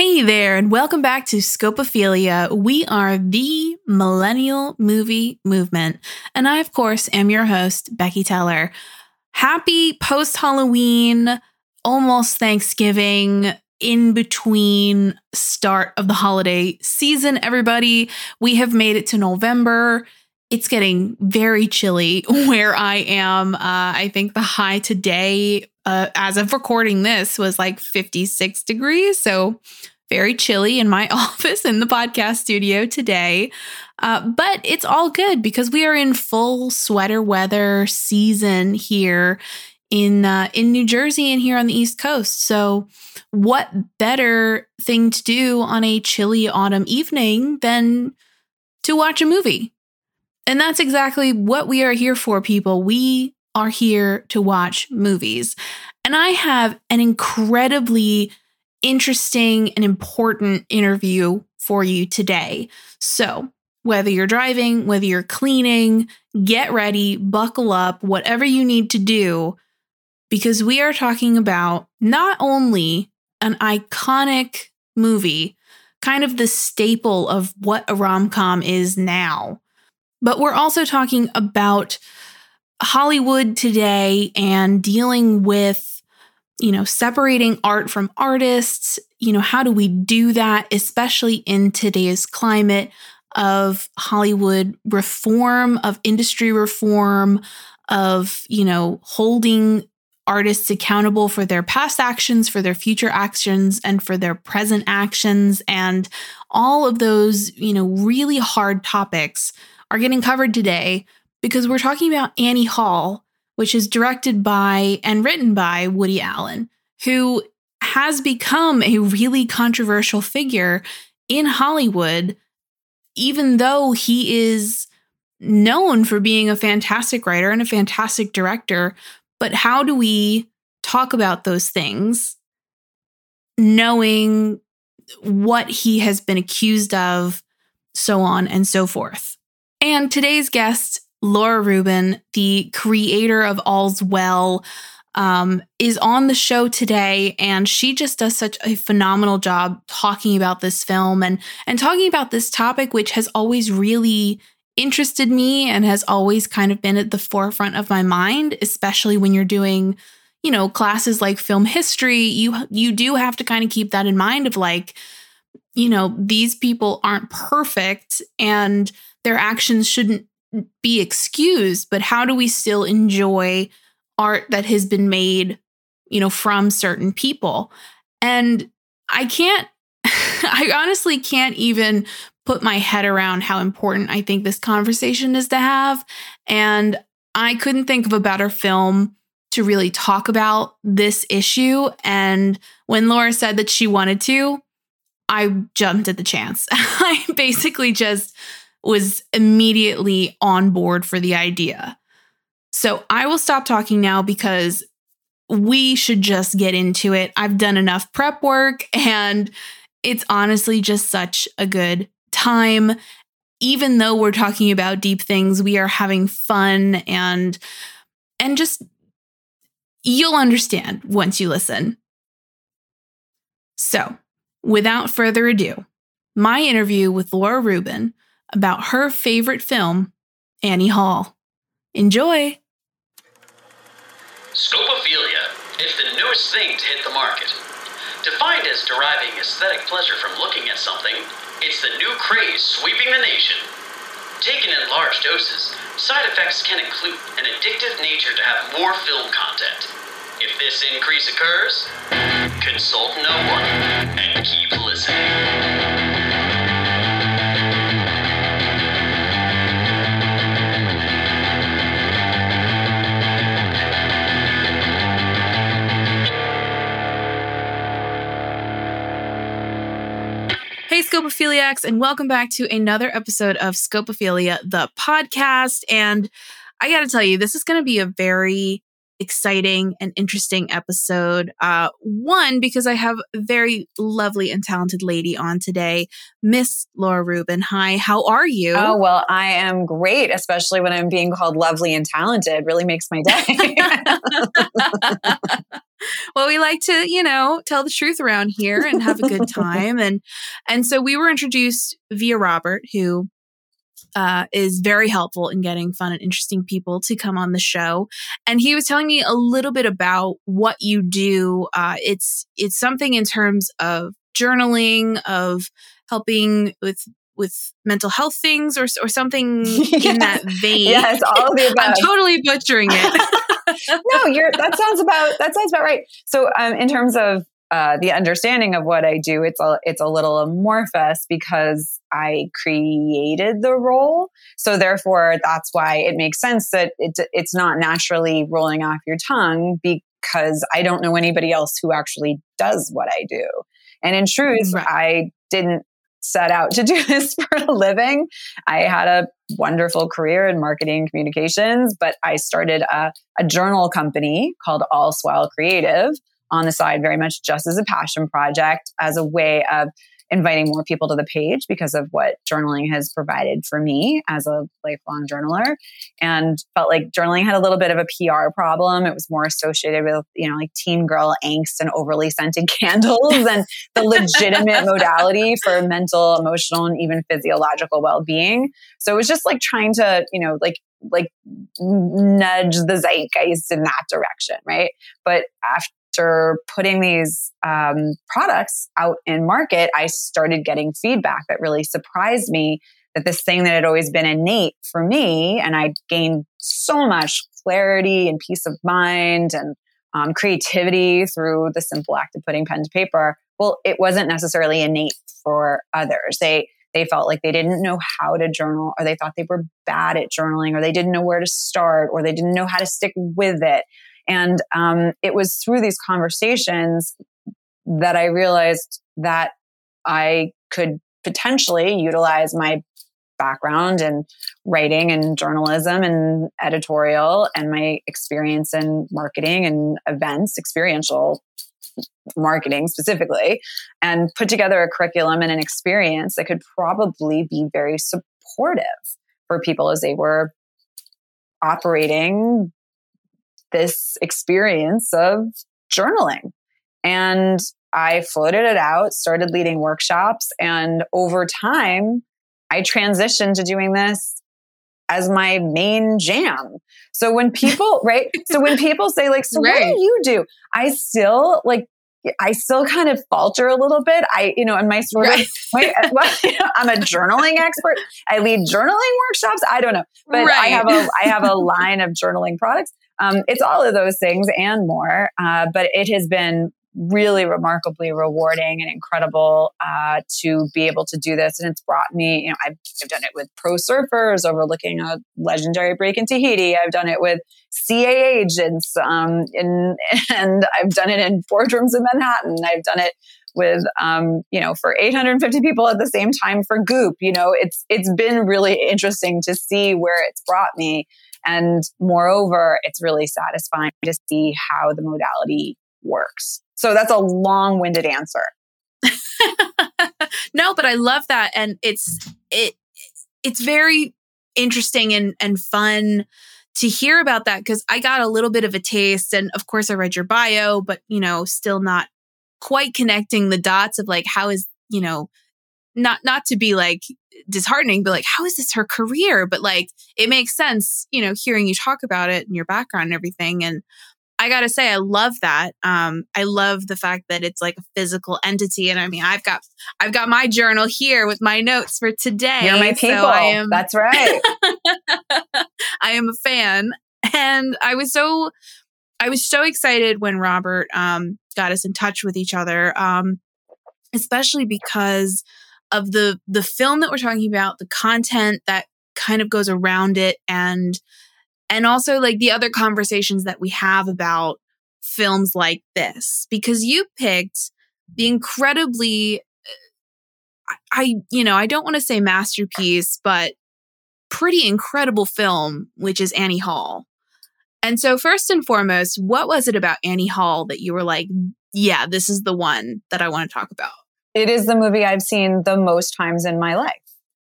Hey there, and welcome back to Scopophilia. We are the millennial movie movement. And I, of course, am your host, Becky Teller. Happy post Halloween, almost Thanksgiving, in between start of the holiday season, everybody. We have made it to November. It's getting very chilly where I am. Uh, I think the high today uh, as of recording this was like 56 degrees. So very chilly in my office in the podcast studio today. Uh, but it's all good because we are in full sweater weather season here in uh, in New Jersey and here on the East Coast. So, what better thing to do on a chilly autumn evening than to watch a movie? And that's exactly what we are here for, people. We are here to watch movies. And I have an incredibly interesting and important interview for you today. So, whether you're driving, whether you're cleaning, get ready, buckle up, whatever you need to do, because we are talking about not only an iconic movie, kind of the staple of what a rom com is now, but we're also talking about Hollywood today and dealing with, you know, separating art from artists. You know, how do we do that, especially in today's climate of Hollywood reform, of industry reform, of, you know, holding artists accountable for their past actions, for their future actions, and for their present actions. And all of those, you know, really hard topics are getting covered today because we're talking about Annie Hall, which is directed by and written by Woody Allen, who has become a really controversial figure in Hollywood, even though he is known for being a fantastic writer and a fantastic director. But how do we talk about those things knowing what he has been accused of, so on and so forth? And today's guest Laura Rubin, the creator of Allswell, um, is on the show today, and she just does such a phenomenal job talking about this film and and talking about this topic, which has always really interested me and has always kind of been at the forefront of my mind, especially when you're doing, you know, classes like film history. You you do have to kind of keep that in mind of like, you know, these people aren't perfect and their actions shouldn't be excused, but how do we still enjoy art that has been made, you know, from certain people? And I can't, I honestly can't even put my head around how important I think this conversation is to have. And I couldn't think of a better film to really talk about this issue. And when Laura said that she wanted to, I jumped at the chance. I basically just was immediately on board for the idea. So I will stop talking now because we should just get into it. I've done enough prep work and it's honestly just such a good time. Even though we're talking about deep things, we are having fun and and just you'll understand once you listen. So, without further ado, my interview with Laura Rubin about her favorite film, Annie Hall. Enjoy! Scopophilia. It's the newest thing to hit the market. Defined as deriving aesthetic pleasure from looking at something, it's the new craze sweeping the nation. Taken in large doses, side effects can include an addictive nature to have more film content. If this increase occurs, consult no one and keep listening. Scopophiliacs, and welcome back to another episode of Scopophilia, the podcast. And I got to tell you, this is going to be a very exciting and interesting episode. Uh, one, because I have a very lovely and talented lady on today, Miss Laura Rubin. Hi, how are you? Oh, well, I am great, especially when I'm being called lovely and talented. Really makes my day. well, we like to, you know, tell the truth around here and have a good time. and and so we were introduced via Robert, who uh, is very helpful in getting fun and interesting people to come on the show. And he was telling me a little bit about what you do. Uh, it's it's something in terms of journaling, of helping with with mental health things or or something yes. in that vein. Yes, all of the above. I'm totally butchering it. no, you're that sounds about that sounds about right. So, um, in terms of uh, the understanding of what I do, it's a it's a little amorphous because I created the role. So therefore, that's why it makes sense that it's it's not naturally rolling off your tongue because I don't know anybody else who actually does what I do. And in truth, right. I didn't set out to do this for a living. I had a wonderful career in marketing communications, but I started a, a journal company called Allswell Creative on the side, very much just as a passion project, as a way of inviting more people to the page because of what journaling has provided for me as a lifelong journaler and felt like journaling had a little bit of a PR problem. It was more associated with, you know, like teen girl angst and overly scented candles and the legitimate modality for mental, emotional, and even physiological well-being. So it was just like trying to, you know, like like nudge the zeitgeist in that direction, right? But after after putting these um, products out in market, I started getting feedback that really surprised me that this thing that had always been innate for me, and I gained so much clarity and peace of mind and um, creativity through the simple act of putting pen to paper. Well, it wasn't necessarily innate for others. They they felt like they didn't know how to journal, or they thought they were bad at journaling, or they didn't know where to start, or they didn't know how to stick with it. And um, it was through these conversations that I realized that I could potentially utilize my background in writing and journalism and editorial and my experience in marketing and events, experiential marketing specifically, and put together a curriculum and an experience that could probably be very supportive for people as they were operating this experience of journaling. And I floated it out, started leading workshops, and over time, I transitioned to doing this as my main jam. So when people, right? So when people say, like, so right. what do you do? I still like I still kind of falter a little bit. I, you know, in my sort right. of, my, well, you know, I'm a journaling expert. I lead journaling workshops. I don't know, but right. I have a, I have a line of journaling products. Um, it's all of those things and more. Uh, but it has been really remarkably rewarding and incredible uh, to be able to do this. And it's brought me, you know, I've, I've done it with pro surfers overlooking a legendary break in Tahiti. I've done it with CA agents, um, in, and I've done it in boardrooms in Manhattan. I've done it with um, you know for 850 people at the same time for goop you know it's it's been really interesting to see where it's brought me and moreover it's really satisfying to see how the modality works. So that's a long-winded answer. no, but I love that. And it's it it's very interesting and and fun to hear about that because I got a little bit of a taste. And of course I read your bio but you know still not quite connecting the dots of like how is you know not not to be like disheartening but like how is this her career but like it makes sense you know hearing you talk about it and your background and everything and I gotta say, I love that. Um, I love the fact that it's like a physical entity. And I mean, I've got I've got my journal here with my notes for today. You're my people. So I am, That's right. I am a fan, and I was so I was so excited when Robert um, got us in touch with each other, um, especially because of the the film that we're talking about, the content that kind of goes around it, and and also like the other conversations that we have about films like this because you picked the incredibly uh, I you know I don't want to say masterpiece but pretty incredible film which is Annie Hall. And so first and foremost, what was it about Annie Hall that you were like, yeah, this is the one that I want to talk about? It is the movie I've seen the most times in my life.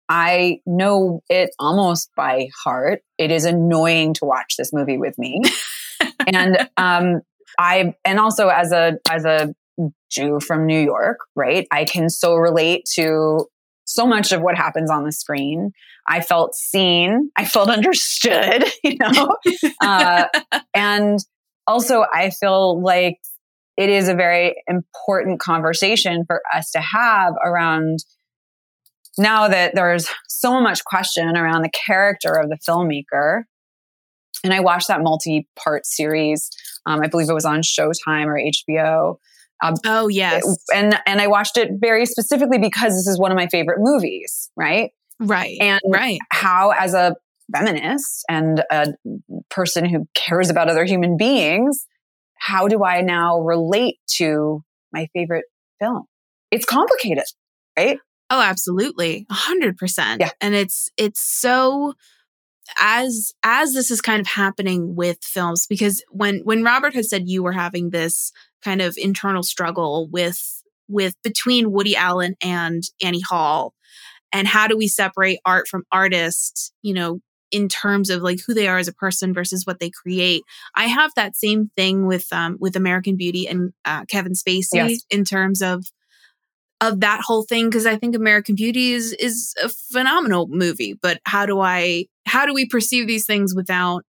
I know it almost by heart. It is annoying to watch this movie with me. and um, I and also as a as a Jew from New York, right? I can so relate to so much of what happens on the screen. I felt seen, I felt understood, you know, uh, and also I feel like it is a very important conversation for us to have around now that there's so much question around the character of the filmmaker. And I watched that multi part series. Um, I believe it was on Showtime or HBO. Um, oh yes, and and I watched it very specifically because this is one of my favorite movies, right? Right, and right. How, as a feminist and a person who cares about other human beings, how do I now relate to my favorite film? It's complicated, right? Oh, absolutely. A hundred percent. Yeah. And it's, it's so, as as this is kind of happening with films because when when Robert had said you were having this kind of internal struggle with with between Woody Allen and Annie Hall and how do we separate art from artist, you know, in terms of like who they are as a person versus what they create. I have that same thing with um with American Beauty and uh, Kevin Spacey yes. in terms of of that whole thing because I think American Beauty is is a phenomenal movie, but how do I how do we perceive these things without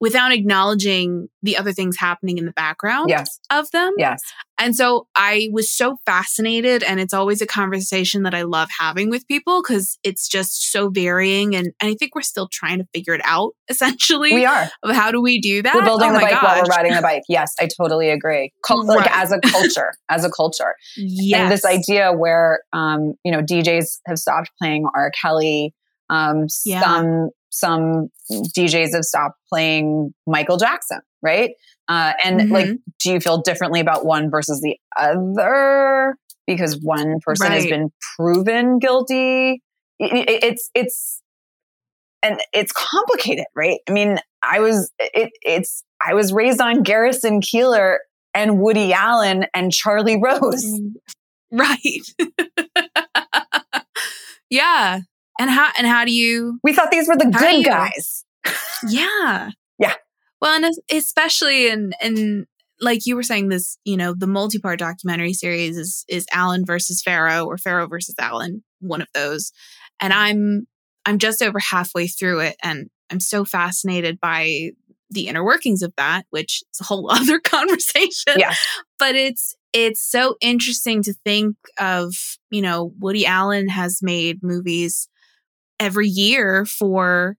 without acknowledging the other things happening in the background yes. of them. Yes. And so I was so fascinated and it's always a conversation that I love having with people because it's just so varying and, and I think we're still trying to figure it out essentially. We are. Of how do we do that? We're building oh the bike gosh. while we're riding the bike. Yes, I totally agree. Cul- right. Like as a culture, as a culture. Yes. And this idea where um, you know, DJs have stopped playing R. Kelly um, yeah. some some DJs have stopped playing Michael Jackson, right? Uh, and mm-hmm. like, do you feel differently about one versus the other because one person right. has been proven guilty? It, it, it's it's and it's complicated, right? I mean, I was it, it's I was raised on Garrison Keillor and Woody Allen and Charlie Rose, right? yeah, and how and how do you? We thought these were the good guys. yeah. Yeah. Well, and especially in in like you were saying, this you know the multi part documentary series is is Allen versus Farrow or Farrow versus Allen, one of those, and I'm I'm just over halfway through it, and I'm so fascinated by the inner workings of that, which is a whole other conversation. Yeah. But it's it's so interesting to think of, you know, Woody Allen has made movies every year for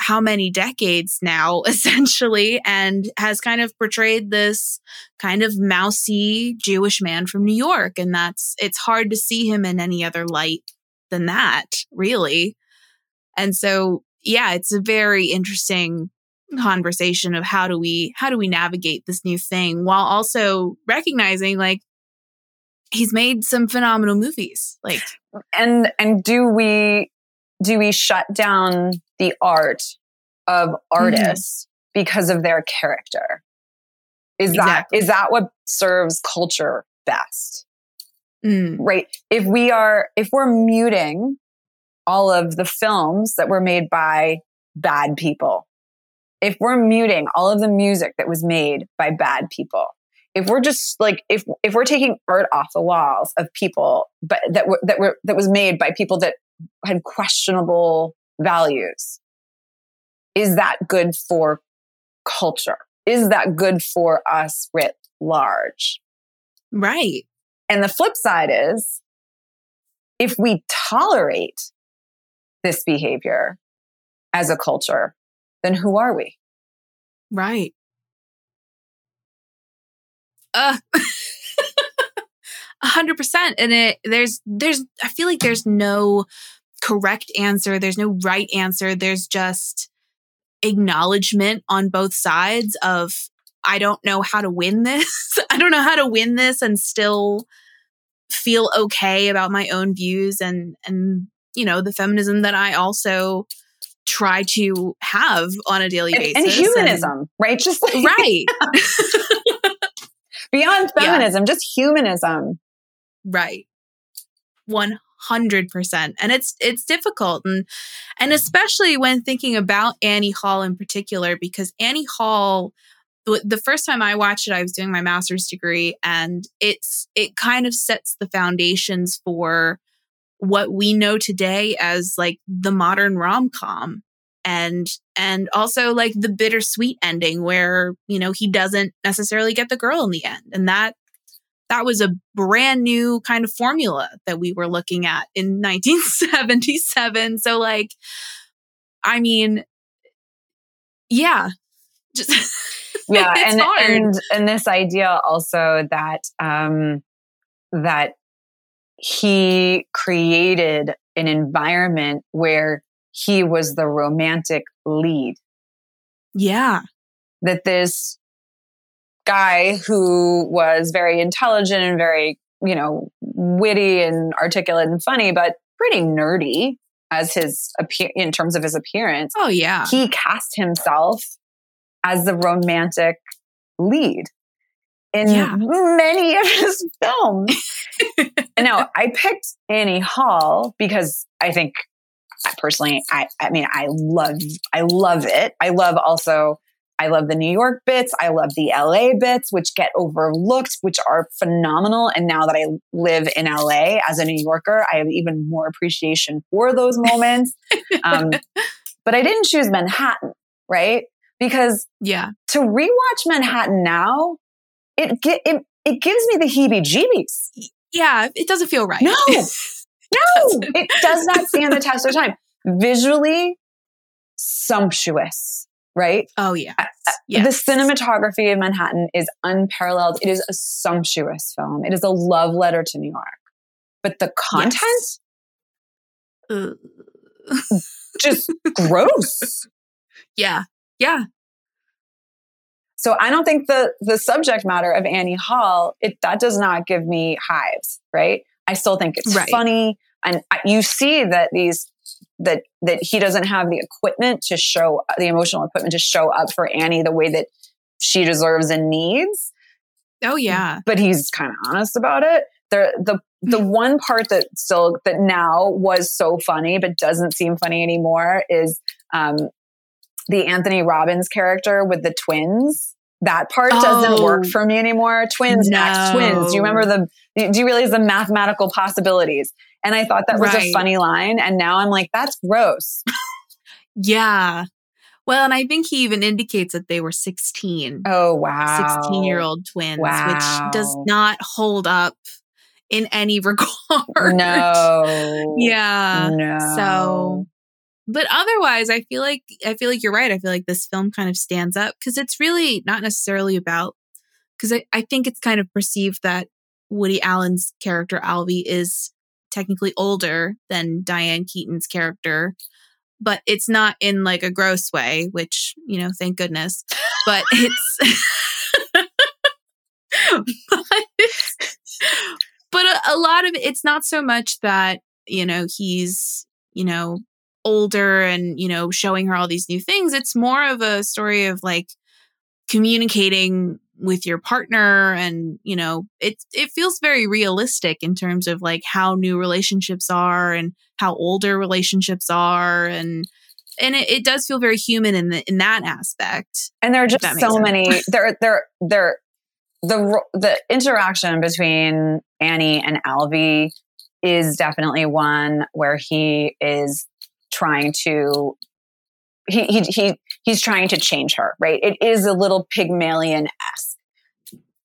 how many decades now, essentially, and has kind of portrayed this kind of mousy Jewish man from New York. And that's, it's hard to see him in any other light than that, really. And so, yeah, it's a very interesting conversation of how do we how do we navigate this new thing while also recognizing like he's made some phenomenal movies like and and do we do we shut down the art of mm-hmm. artists mm-hmm. because of their character? Is exactly. that is that what serves culture best? Mm. Right. If we are if we're muting all of the films that were made by bad people, if we're muting all of the music that was made by bad people, if we're just like if if we're taking art off the walls of people but that were that were that was made by people that had questionable values. Is that good for culture? Is that good for us writ large? Right. And the flip side is if we tolerate this behavior as a culture, then who are we? Right. Uh A hundred percent. And it there's there's I feel like there's no correct answer. There's no right answer. There's just acknowledgement on both sides of I don't know how to win this. I don't know how to win this and still feel okay about my own views and and you know the feminism that I also try to have on a daily basis and, and humanism and, right just like, right beyond feminism yeah. just humanism Right. 100% and it's it's difficult and and especially when thinking about Annie Hall in particular because Annie Hall the first time I watched it, I was doing my master's degree, and it's it kind of sets the foundations for what we know today as like the modern rom com, and and also like the bittersweet ending where you know he doesn't necessarily get the girl in the end, and that that was a brand new kind of formula that we were looking at in 1977. So like, I mean, yeah, just yeah and, and and this idea also that um that he created an environment where he was the romantic lead. Yeah. That this guy who was very intelligent and very you know witty and articulate and funny but pretty nerdy as his appear in terms of his appearance oh yeah he cast himself as the romantic lead in yeah. many of his films. now, I picked Annie Hall because I think I personally, I, I mean, I love, I love it. I love also, I love the New York bits. I love the LA bits, which get overlooked, which are phenomenal. And now that I live in LA as a New Yorker, I have even more appreciation for those moments. um, but I didn't choose Manhattan, right? because yeah, to rewatch Manhattan now, it it it gives me the heebie-jeebies. Yeah, it doesn't feel right. No, no, it does not stand the test of time. Visually sumptuous, right? Oh yeah. Yes. Uh, uh, the cinematography of Manhattan is unparalleled. It is a sumptuous film. It is a love letter to New York. But the content, yes. Uh. just gross. Yeah, yeah. So I don't think the the subject matter of Annie Hall it that does not give me hives, right? I still think it's right. funny, and I, you see that these that that he doesn't have the equipment to show the emotional equipment to show up for Annie the way that she deserves and needs. Oh yeah, but he's kind of honest about it. The the the mm. one part that still that now was so funny but doesn't seem funny anymore is um, the Anthony Robbins character with the twins. That part oh, doesn't work for me anymore. Twins, no. Max, twins. Do you remember the, do you realize the mathematical possibilities? And I thought that was right. a funny line. And now I'm like, that's gross. yeah. Well, and I think he even indicates that they were 16. Oh, wow. 16 year old twins, wow. which does not hold up in any regard. No. yeah. No. So but otherwise i feel like i feel like you're right i feel like this film kind of stands up because it's really not necessarily about because I, I think it's kind of perceived that woody allen's character alvy is technically older than diane keaton's character but it's not in like a gross way which you know thank goodness but it's but, but a, a lot of it's not so much that you know he's you know older and, you know, showing her all these new things. It's more of a story of like communicating with your partner and, you know, it it feels very realistic in terms of like how new relationships are and how older relationships are and and it, it does feel very human in the in that aspect. And there are just so sense. many there there there the the interaction between Annie and Alvy is definitely one where he is trying to he, he, he he's trying to change her, right? It is a little Pygmalion esque.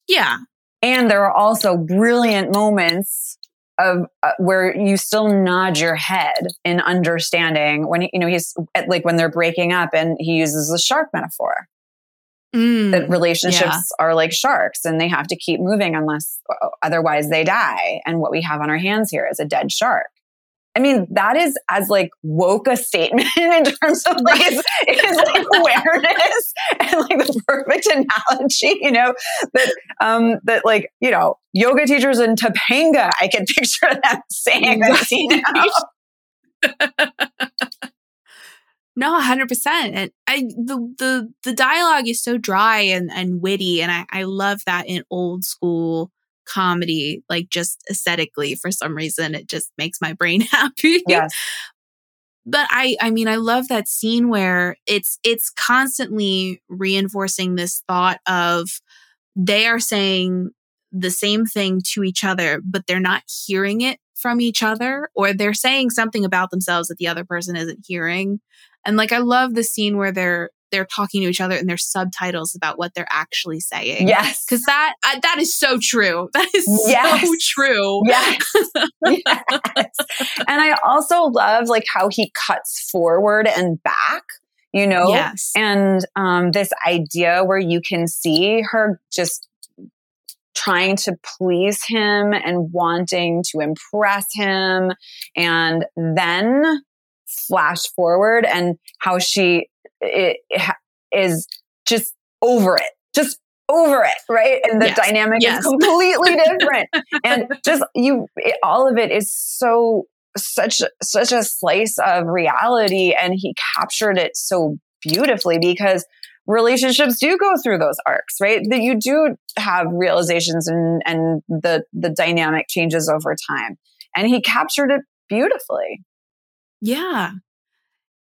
Yeah. And there are also brilliant moments of uh, where you still nod your head in understanding when you know he's like when they're breaking up and he uses the shark metaphor. Mm, that relationships yeah. are like sharks and they have to keep moving unless otherwise they die. And what we have on our hands here is a dead shark. I mean, that is as like woke a statement in terms of like his, his like awareness and like the perfect analogy, you know, that um that like, you know, yoga teachers in Topanga, I can picture them saying that No, hundred percent. And I the the the dialogue is so dry and, and witty, and I, I love that in old school comedy, like just aesthetically for some reason. It just makes my brain happy. Yes. But I I mean I love that scene where it's it's constantly reinforcing this thought of they are saying the same thing to each other but they're not hearing it from each other or they're saying something about themselves that the other person isn't hearing. And like I love the scene where they're they're talking to each other and there's subtitles about what they're actually saying. Yes. Cuz that I, that is so true. That is yes. so true. Yes. yes. And I also love like how he cuts forward and back you know yes and um, this idea where you can see her just trying to please him and wanting to impress him and then flash forward and how she it, it is just over it just over it right and the yes. dynamic yes. is completely different and just you it, all of it is so such such a slice of reality and he captured it so beautifully because relationships do go through those arcs, right? That you do have realizations and and the the dynamic changes over time. And he captured it beautifully. Yeah.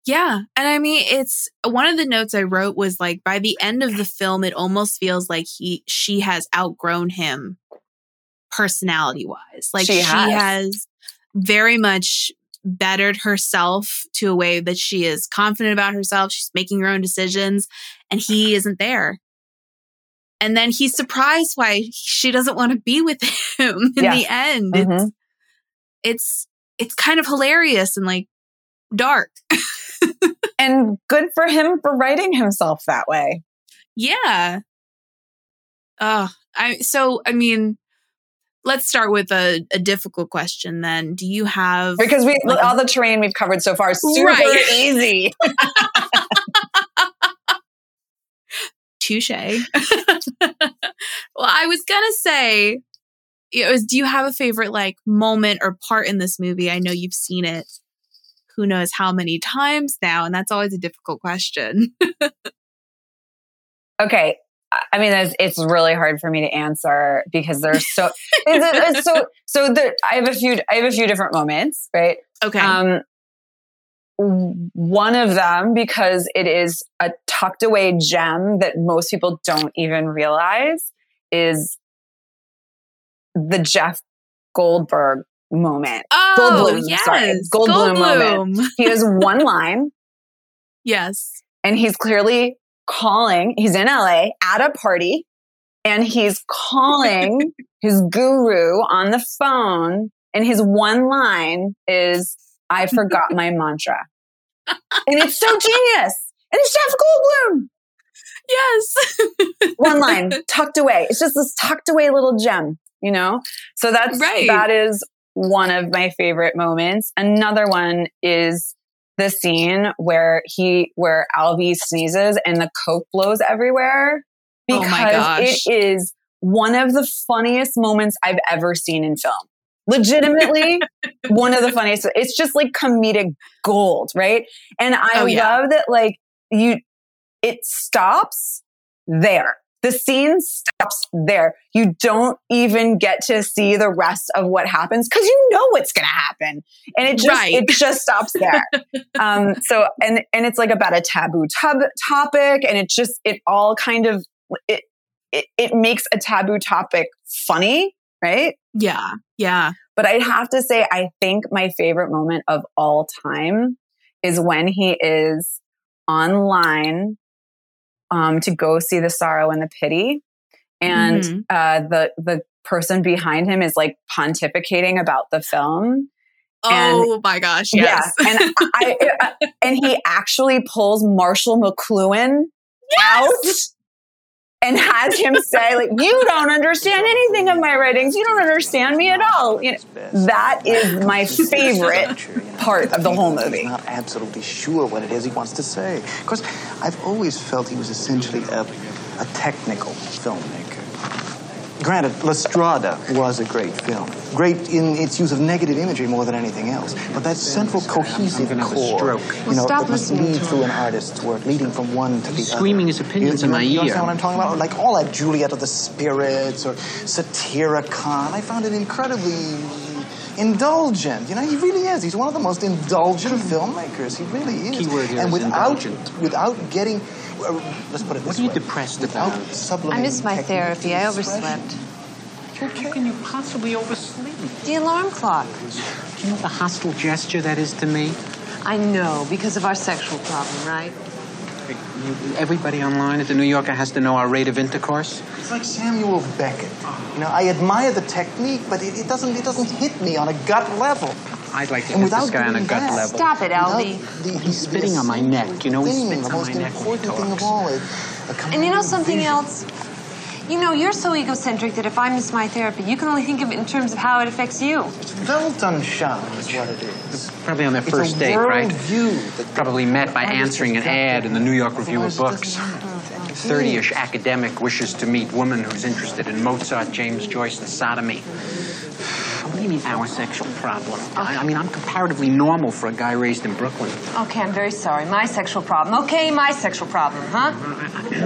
Yeah. And I mean, it's one of the notes I wrote was like by the end of the film, it almost feels like he she has outgrown him personality wise. Like she, has. she has very much bettered herself to a way that she is confident about herself. She's making her own decisions, and he isn't there. And then he's surprised why she doesn't want to be with him in the end. Mm-hmm. It's, it's it's kind of hilarious and like dark. and good for him for writing himself that way. Yeah. Oh, I so I mean, let's start with a, a, difficult question then. Do you have because we like, all the terrain we've covered so far is super right. easy. Touche. well, I was gonna say, it was. Do you have a favorite like moment or part in this movie? I know you've seen it. Who knows how many times now, and that's always a difficult question. okay, I mean, it's, it's really hard for me to answer because there's so it's, it's so so. The, I have a few. I have a few different moments, right? Okay. Um, one of them because it is a tucked away gem that most people don't even realize is the Jeff Goldberg moment. Oh, Goldblum, yes. Sorry, Goldblum, Goldblum moment. He has one line. Yes. And he's clearly calling, he's in LA at a party and he's calling his guru on the phone. And his one line is, I forgot my mantra. And it's so genius. And it's Jeff Goldblum. Yes. one line tucked away. It's just this tucked away little gem, you know? So that's, right. that is one of my favorite moments. Another one is the scene where he where Alvy sneezes and the coke blows everywhere oh because oh it is one of the funniest moments I've ever seen in film. Legitimately, one of the funniest. It's just like comedic gold, right? And I oh, yeah. love that, like you, it stops there. The scene stops there. You don't even get to see the rest of what happens because you know what's going to happen, and it just right. it just stops there. um, so and and it's like about a taboo tub topic, and it just it all kind of it it, it makes a taboo topic funny, right? Yeah, yeah. But I'd have to say, I think my favorite moment of all time is when he is online um, to go see the sorrow and the pity, and mm-hmm. uh, the the person behind him is like pontificating about the film. Oh and, my gosh! Yes, yeah, and I, uh, and he actually pulls Marshall McLuhan yes! And has him say like you don't understand anything of my writings. You don't understand me at all. You know, that is my favorite part of the whole movie. not absolutely sure what it is he wants to say. Of course i've always felt he was essentially a, a technical filmmaker Granted, La Strada was a great film. Great in its use of negative imagery more than anything else. But that central cohesive core, you know, that must lead through an artist's work, leading from one to the other. Screaming other. his opinions you, in my ear. You understand what I'm talking about? Like all that Juliet of the Spirits or Satyricon. I found it incredibly indulgent. You know, he really is. He's one of the most indulgent filmmakers. He really is. Keyword here and is without indulgent. without getting, uh, let's put it What this are you way. depressed without about? sublimating I missed my therapy. I expression. overslept. How can you possibly oversleep? The alarm clock. Do you know the hostile gesture that is to me? I know, because of our sexual problem, right? You, everybody online at the New Yorker has to know our rate of intercourse. It's like Samuel Beckett. You know, I admire the technique, but it, it doesn't it doesn't hit me on a gut level. I'd like to And hit this guy on a gut that- level. Stop it, Without Alvy. the- He's spitting on my neck, you know, he thing, spits on my neck when he important thing of all. It, a And you know something vision. else? You know, you're so egocentric that if I miss my therapy, you can only think of it in terms of how it affects you. It's Weltanschauung is what it is. Probably on their It's first a date, right? worldview that Probably met by answering an ad in the New York Review of Books. doesn't- 30-ish academic wishes to meet woman who's interested in Mozart, James Joyce, and sodomy. What do you mean our sexual problem? I, I mean, I'm comparatively normal for a guy raised in Brooklyn. Okay, I'm very sorry. My sexual problem. Okay, my sexual problem, huh?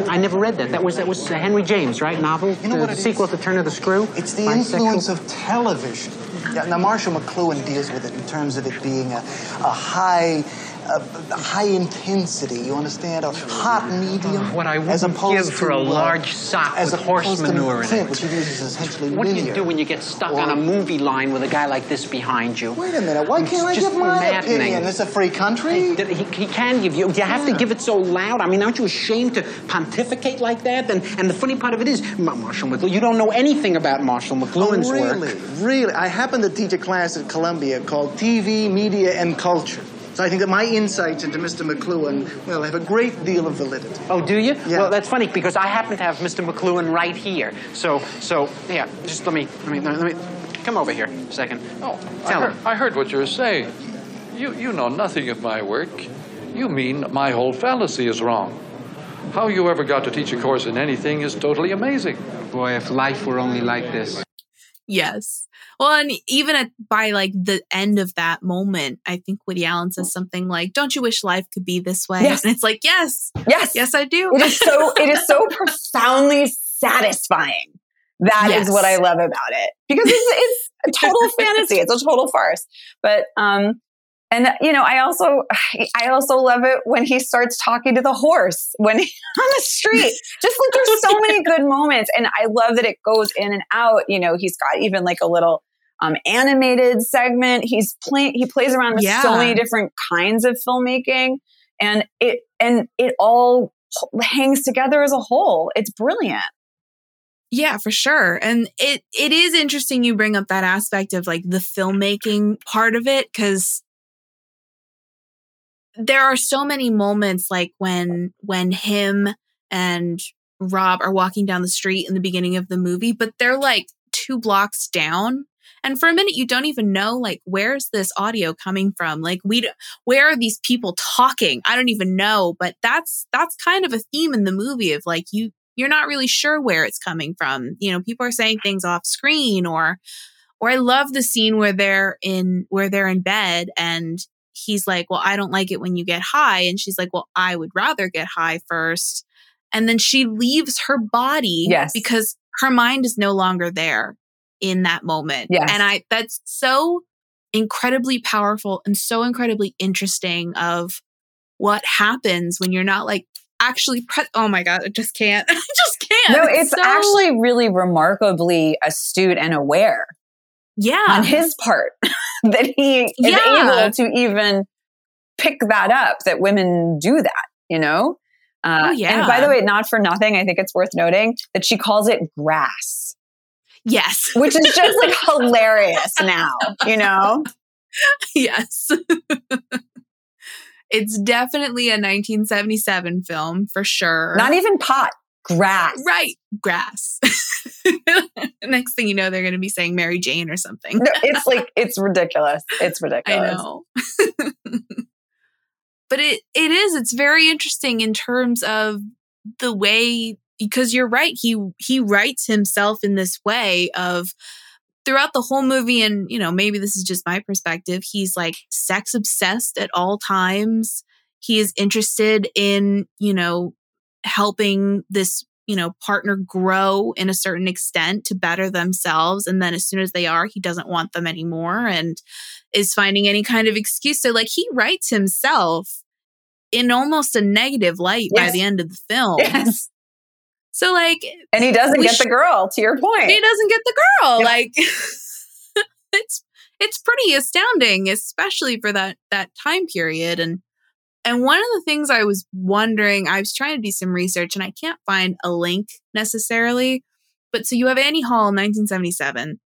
I never read that. That was that was uh, Henry James, right? Novel, You know the what it sequel is? to Turn of the Screw. It's the Bisexual. influence of television. Yeah, now, Marshall McLuhan deals with it in terms of it being a, a high, a, a high intensity. You understand? A hot medium. What I as wouldn't opposed give for to, a uh, large sock as with horse manure in it. which he uses essentially What do you do when you get stuck Or- on a movie line with a guy like this behind you? Wait a minute. Why It's can't I give my maddening. opinion? It's a free country. That He, he can give you. Do you have to give it so loud? I mean, aren't you ashamed to pontificate like that? And, and the funny part of it is, Ma- Marshall McLuhan, you don't know anything about Marshall McLuhan's oh, really? work. Really? I happen to teach a class at Columbia called TV, Media, and Culture. So I think that my insights into Mr. McLuhan, well, have a great deal of validity. Oh, do you? Yeah. Well, that's funny because I happen to have Mr. McLuhan right here. So, so yeah. Just let me, let me, let me. Come over here a second. Oh, I Tell heard, him. I heard what you were saying. You, you know nothing of my work. You mean my whole fallacy is wrong. How you ever got to teach a course in anything is totally amazing. Boy, if life were only like this. Yes. Well, and even at by like the end of that moment, I think Woody Allen says something like, "Don't you wish life could be this way?" Yes. And it's like, "Yes, Yes. yes, I do." It is so it is so profoundly satisfying. That is Yes. what I love about it. Because it's it's a total fantasy. It's a total farce. But um and you know, I also I also love it when he starts talking to the horse when he, on the street. Just like there's so many good moments and I love that it goes in and out, you know, he's got even like a little um, animated segment. He's playing he plays around with so many different kinds of filmmaking and it and it all hangs together as a whole. It's brilliant. Yeah, for sure. And it it is interesting you bring up that aspect of like the filmmaking part of it cuz there are so many moments like when when him and Rob are walking down the street in the beginning of the movie, but they're like two blocks down. And for a minute you don't even know like where's this audio coming from? Like we where are these people talking? I don't even know, but that's that's kind of a theme in the movie of like you you're not really sure where it's coming from. You know, people are saying things off screen or or I love the scene where they're in where they're in bed and he's like, "Well, I don't like it when you get high." And she's like, "Well, I would rather get high first. And then she leaves her body Yes. because her mind is no longer there in that moment. Yes. And I that's so incredibly powerful and so incredibly interesting of what happens when you're not like actually pre- oh my god, I just can't. I just can't. No, it's so- actually really remarkably astute and aware yeah. on his part that he is Yeah. able to even pick that up, that women do that, you know? Uh, Oh, And by the way, not for nothing, I think it's worth noting that she calls it grass, yes. which is just like hilarious now, you know? yes. it's definitely a 1977 film for sure. Not even pot, grass. right. Grass. Next thing you know, they're going to be saying Mary Jane or something. No, it's like, it's ridiculous. It's ridiculous. I know. but it it is it's very interesting in terms of the way because you're right he he writes himself in this way of throughout the whole movie and you know maybe this is just my perspective he's like sex obsessed at all times he is interested in you know helping this you know, partner grow in a certain extent to better themselves. And then as soon as they are, he doesn't want them anymore and is finding any kind of excuse. So, like, he writes himself in almost a negative light yes. by the end of the film. Yes. So, like, and he doesn't get the girl, to your point. He doesn't get the girl. Yeah. Like, it's it's pretty astounding, especially for that that time period. And and one of the things I was wondering, I was trying to do some research and I can't find a link necessarily. But so you have Annie Hall in 1977,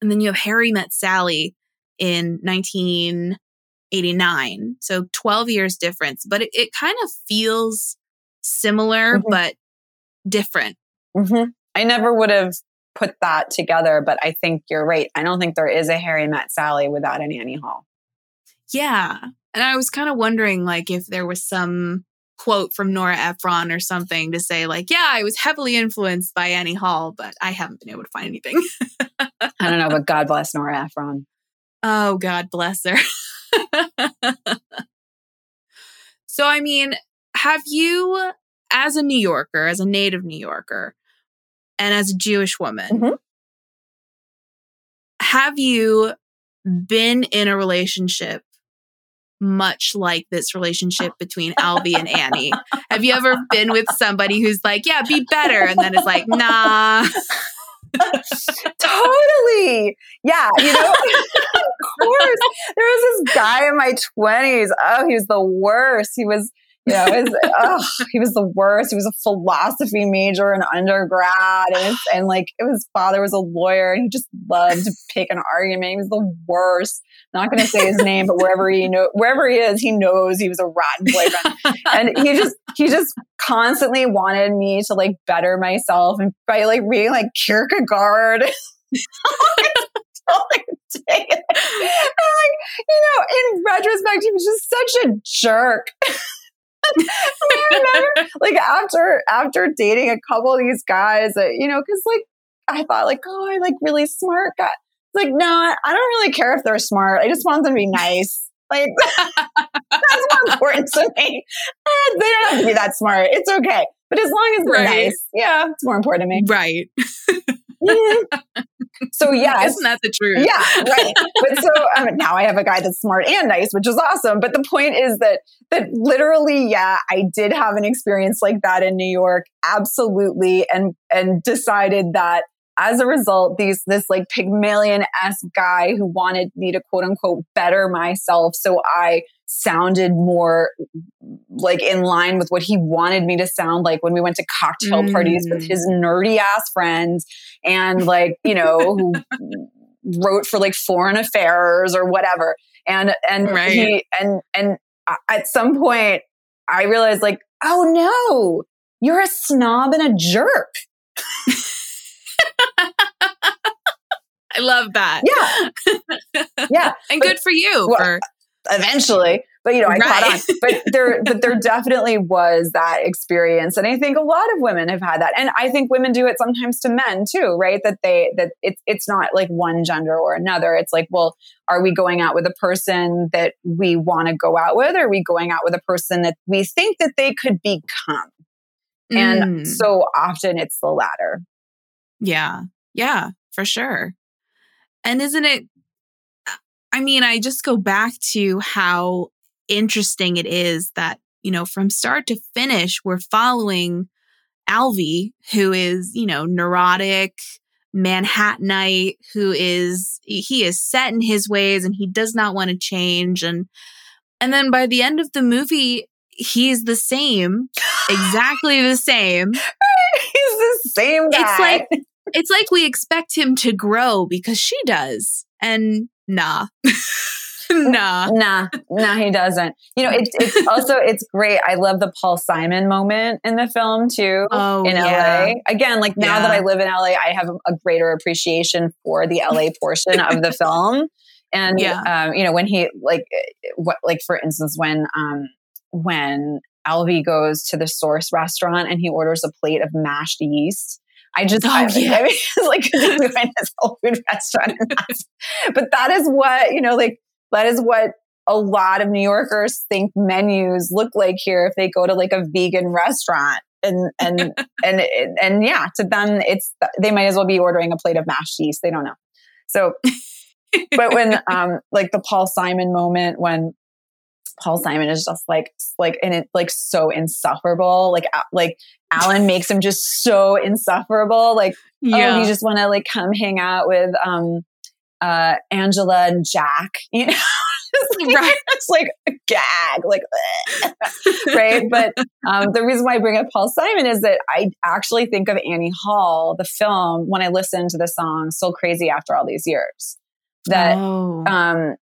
and then you have Harry Met Sally in 1989. So 12 years difference, but it, it kind of feels similar, mm-hmm. but different. Mm-hmm. I never would have put that together, but I think you're right. I don't think there is a Harry Met Sally without an Annie Hall. Yeah. And I was kind of wondering, like, if there was some quote from Nora Ephron or something to say, like, yeah, I was heavily influenced by Annie Hall, but I haven't been able to find anything. I don't know, but God bless Nora Ephron. Oh, God bless her. so, I mean, have you, as a New Yorker, as a native New Yorker, and as a Jewish woman, mm-hmm. have you been in a relationship much like this relationship between Alvy and Annie. Have you ever been with somebody who's like, yeah, be better? And then it's like, nah. totally. Yeah. You know, of course. There was this guy in my 20s. Oh, he was the worst. He was you know, was, oh, he was the worst. He was a philosophy major in undergrad, and and like his father was a lawyer, and he just loved to pick an argument. He was the worst. Not going to say his name, but wherever he know, wherever he is, he knows he was a rotten boyfriend, and he just he just constantly wanted me to like better myself, and by like reading like Kierkegaard. day. And like, you know, in retrospect, he was just such a jerk. I remember like after after dating a couple of these guys, that, you know, because like I thought like, oh, I like really smart guy. It's like, no, I don't really care if they're smart. I just want them to be nice. Like that's more important to me. Eh, they don't have to be that smart. It's okay. But as long as they're right. nice, yeah, it's more important to me. Right. Mm-hmm. So yeah, isn't that the truth? Yeah, right. but so um, now I have a guy that's smart and nice, which is awesome. But the point is that that literally, yeah, I did have an experience like that in New York, absolutely, and and decided that as a result, these this like Pygmalion esque guy who wanted me to quote unquote better myself, so I sounded more like in line with what he wanted me to sound like when we went to cocktail mm. parties with his mm. nerdy ass friends and like you know who wrote for like foreign affairs or whatever and and right. he and and at some point i realized like oh no you're a snob and a jerk I love that. Yeah. Yeah. and but, good for you well, for eventually. But you know, I right. caught on. But there but there definitely was that experience. And I think a lot of women have had that. And I think women do it sometimes to men too, right? That they that it's it's not like one gender or another. It's like, well, are we going out with a person that we want to go out with? Or are we going out with a person that we think that they could become? Mm. And so often it's the latter. Yeah. Yeah, for sure. And isn't it? Uh, I mean, I just go back to how interesting it is that, you know, from start to finish, we're following Alvy, who is, you know, neurotic, Manhattanite, who is, he is set in his ways and he does not want to change. And, and then by the end of the movie, he's the same, exactly the same. he's the same guy. It's like it's like we expect him to grow because she does. And nah. nah. Nah, nah, he doesn't. You know, it, it's also, it's great. I love the Paul Simon moment in the film too. Oh, in yeah. LA. Again, like now yeah. that I live in LA, I have a greater appreciation for the LA portion of the film. And, yeah. um, you know, when he, like, what, like, for instance, when, um, when Alvy goes to the source restaurant and he orders a plate of mashed yeast I just, oh, I, yeah. I mean, it's like went this whole food restaurant. but that is what, you know, like that is what a lot of New Yorkers think menus look like here if they go to like a vegan restaurant. and and and and, and yeah, to them, it's they might as well be ordering a plate of mashed yeast. They don't know. So, but when um like the Paul Simon moment when Paul Simon is just like like and it's like so insufferable. Like like Allen makes him just so insufferable. Like yeah. oh, you just want to like come hang out with um uh Angela and Jack. You know. right. It's like a gag, like, right. But um, the reason why I bring up Paul Simon is that I actually think of Annie Hall, the film, when I listen to the song "So Crazy" after all these years. That oh. um,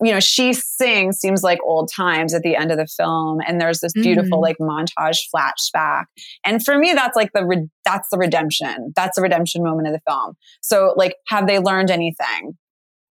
you know, she sings seems like old times at the end of the film, and there's this beautiful mm. like montage flashback. And for me, that's like the re- that's the redemption. That's the redemption moment of the film. So, like, have they learned anything?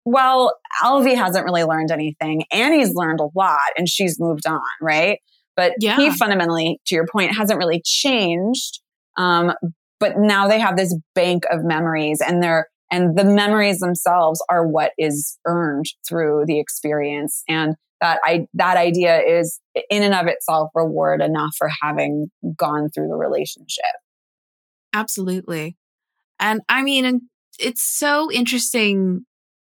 Well, Alvy hasn't really learned anything. Annie's learned a lot, and she's moved on, right? But yeah. he fundamentally, to your point, hasn't really changed. Um, but now they have this bank of memories, and they're and the memories themselves are what is earned through the experience. And that i that idea is in and of itself reward enough for having gone through the relationship. Absolutely. And i mean it's so interesting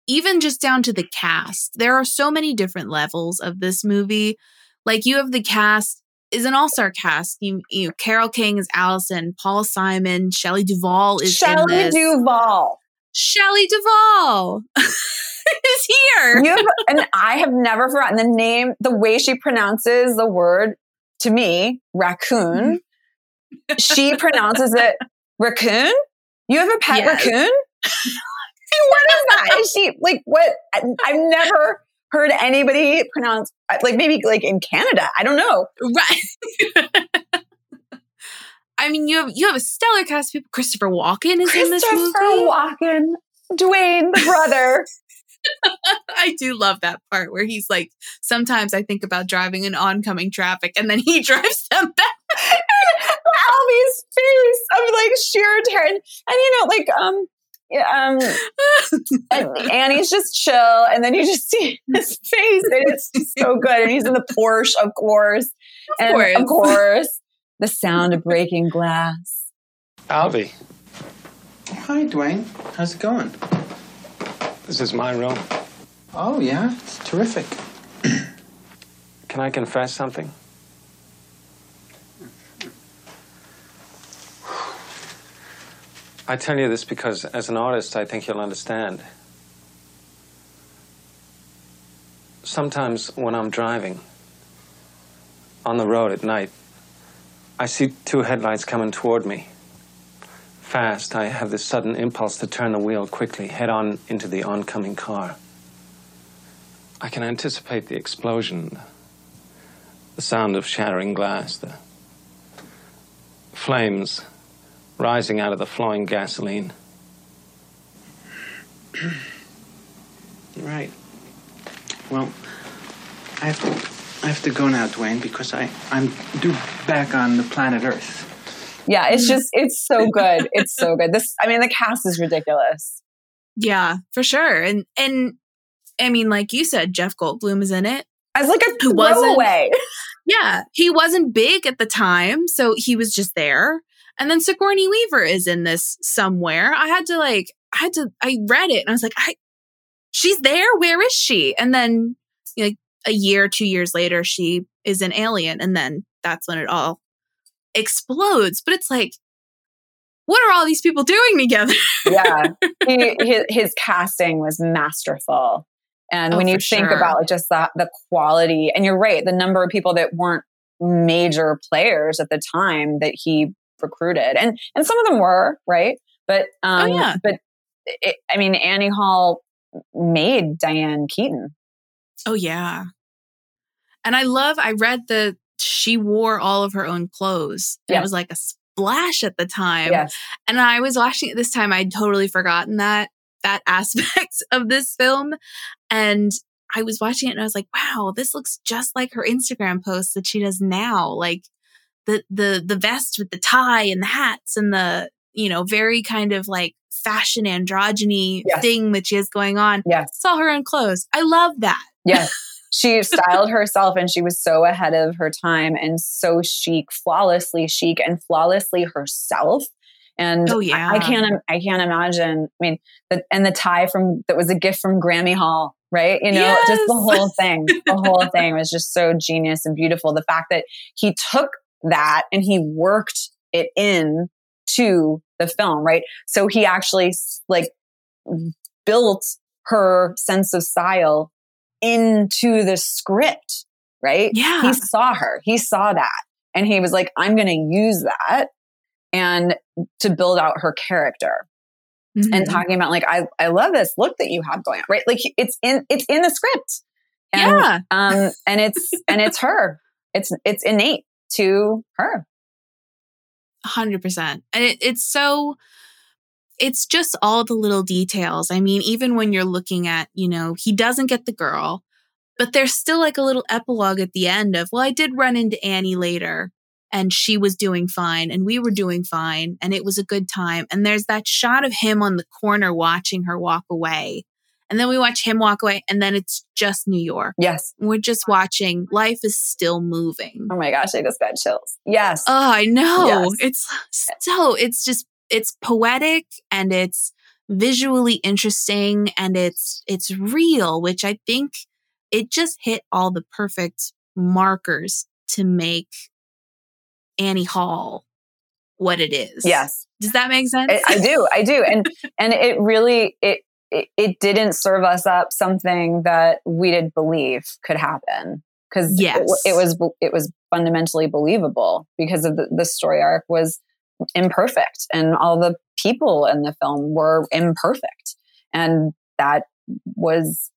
even just down to the cast. There are so many different levels of this movie. Like you have the cast is an all-star cast. You, you Carol Kane is Allison, Paul Simon, Shelley Duvall is Shelley Duvall. Shelley Duvall is here. You have, and I have never forgotten the name, the way she pronounces the word to me, raccoon. Mm-hmm. she pronounces it raccoon. You have a pet yes. raccoon? what is that? Is she like what? I've never heard anybody pronounce like maybe like in Canada. I don't know. Right. I mean, you have you have a stellar cast of people. Christopher Walken is in this movie. Christopher Walken, Duane, the brother. I do love that part where he's like, sometimes I think about driving in oncoming traffic, and then he drives them back. Alvy's face of like sheer terror, and, you know, like um, um, and Annie's just chill, and then you just see his face, and it's so good. And he's in the Porsche, of course, of and course. of course, the sound of breaking glass. Alvy. Hi, Duane. How's it going? This is my room. Oh, yeah? It's terrific. Can I confess something? I tell you this because, as an artist, I think you'll understand. Sometimes when I'm driving on the road at night, I see two headlights coming toward me. Fast, I have this sudden impulse to turn the wheel quickly, head on into the oncoming car. I can anticipate the explosion, the sound of shattering glass, the flames rising out of the flowing gasoline. right. Well, I have to I have to go now, Duane, because I, I'm due back on the planet Earth. Yeah, it's just, it's so good. It's so good. This, I mean, the cast is ridiculous. Yeah, for sure. And, and I mean, like you said, Jeff Goldblum is in it. As like a who throwaway. Yeah, he wasn't big at the time, so he was just there. And then Sigourney Weaver is in this somewhere. I had to like, I had to, I read it and I was like, I, she's there. Where is she? And then like a year, two years later, she is an alien. And then that's when it all explodes. But it's like, what are all these people doing together? yeah. He, his, his, casting was masterful. And oh, when you think sure. about just that, the quality, and you're right, the number of people that weren't major players at the time that he recruited, and and some of them were right, but oh, um, oh, yeah. but it, I mean, Annie Hall made Diane Keaton. Oh yeah. And I love I read that she wore all of her own clothes. And yes. it was like a splash at the time. Yes. And I was watching it this time, I'd totally forgotten that that aspect of this film. And I was watching it and I was like, wow, this looks just like her Instagram posts that she does now. Like the the the vest with the tie and the hats and the, you know, very kind of like fashion androgyny yes. thing that she has going on. Yes. It's all her own clothes. I love that. Yes. she styled herself and she was so ahead of her time and so chic, flawlessly chic and flawlessly herself. And Oh, yeah. I, I can't I can't imagine. I mean, the, and the tie from that was a gift from Grammy Hall, right? You know, just the whole thing. The whole thing was just so genius and beautiful. The fact that he took that and he worked it in to the film, right? So he actually like built her sense of style into the script, right? Yeah. He saw her, he saw that, and he was like, I'm going to use that and to build out her character and Mhm. talking about like I, I love this look that you have going on right like it's in it's in the script and Yeah. um and it's and it's her it's it's innate to her hundred percent. And it, it's so it's just all the little details. I mean, even when you're looking at, you know, he doesn't get the girl, but there's still like a little epilogue at the end of, well, I did run into Annie later and she was doing fine and we were doing fine and it was a good time. And there's that shot of him on the corner watching her walk away. And then we watch him walk away and then it's just New York. yes We're just watching life is still moving. oh my gosh i just got chills yes Oh, I know. Yes. It's so it's just it's poetic and it's visually interesting and it's it's real, which I think it just hit all the perfect markers to make Annie Hall what it is. yes Does that make sense? I, I do i do and and it really it, it it didn't serve us up something that we didn't believe could happen because Yes. it, it was it was fundamentally believable because of the, the story arc was imperfect and all the people in the film were imperfect. And that was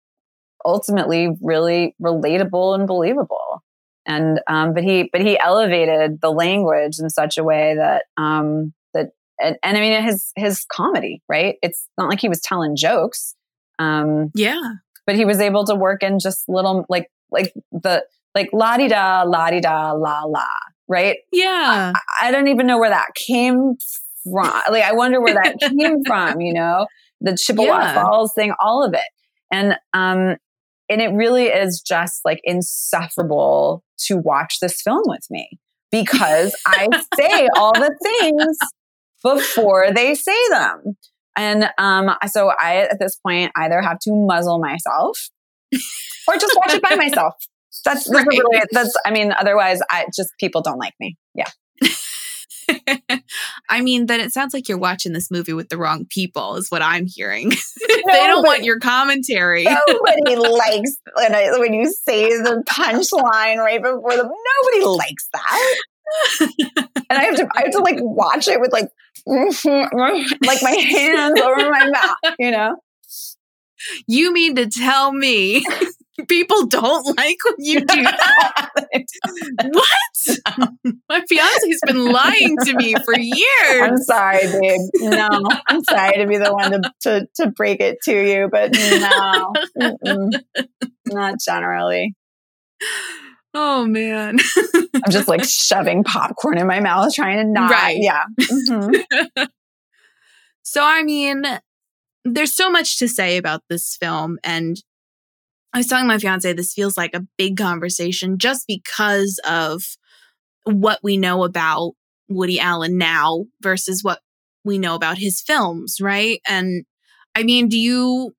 ultimately really relatable and believable. And um, but he but he elevated the language in such a way that um, that and, and I mean his his comedy right? It's not like he was telling jokes um, yeah. but he was able to work in just little like like the like la di da la di da la la right Yeah. I don't even know where that came from. Like, I wonder where that came from, you know, the Chippewa Yeah. Falls thing, all of it. And, um, and it really is just like insufferable to watch this film with me because I say all the things before they say them. And um, so I, at this point, either have to muzzle myself or just watch it by myself. That's, that's Right. really, that's, I mean, otherwise, I just, people don't like me. Yeah. I mean, then it sounds like you're watching this movie with the wrong people, is what I'm hearing. they don't want your commentary. Nobody likes when, I, when you say the punchline right before the. Nobody likes that. and I have to, I have to like watch it with like, like my hands over my mouth, you know. You mean to tell me people don't like when you do that? what? My fiance's been lying to me for years. I'm sorry, babe. No, I'm sorry to be the one to to, to break it to you, but no, Mm-mm. not generally. Oh man. I'm just like shoving popcorn in my mouth, trying to not. Right. Yeah. Mhm. So I mean, there's so much to say about this film and I was telling my fiance this feels like a big conversation just because of what we know about Woody Allen now versus what we know about his films, right? And I mean, do you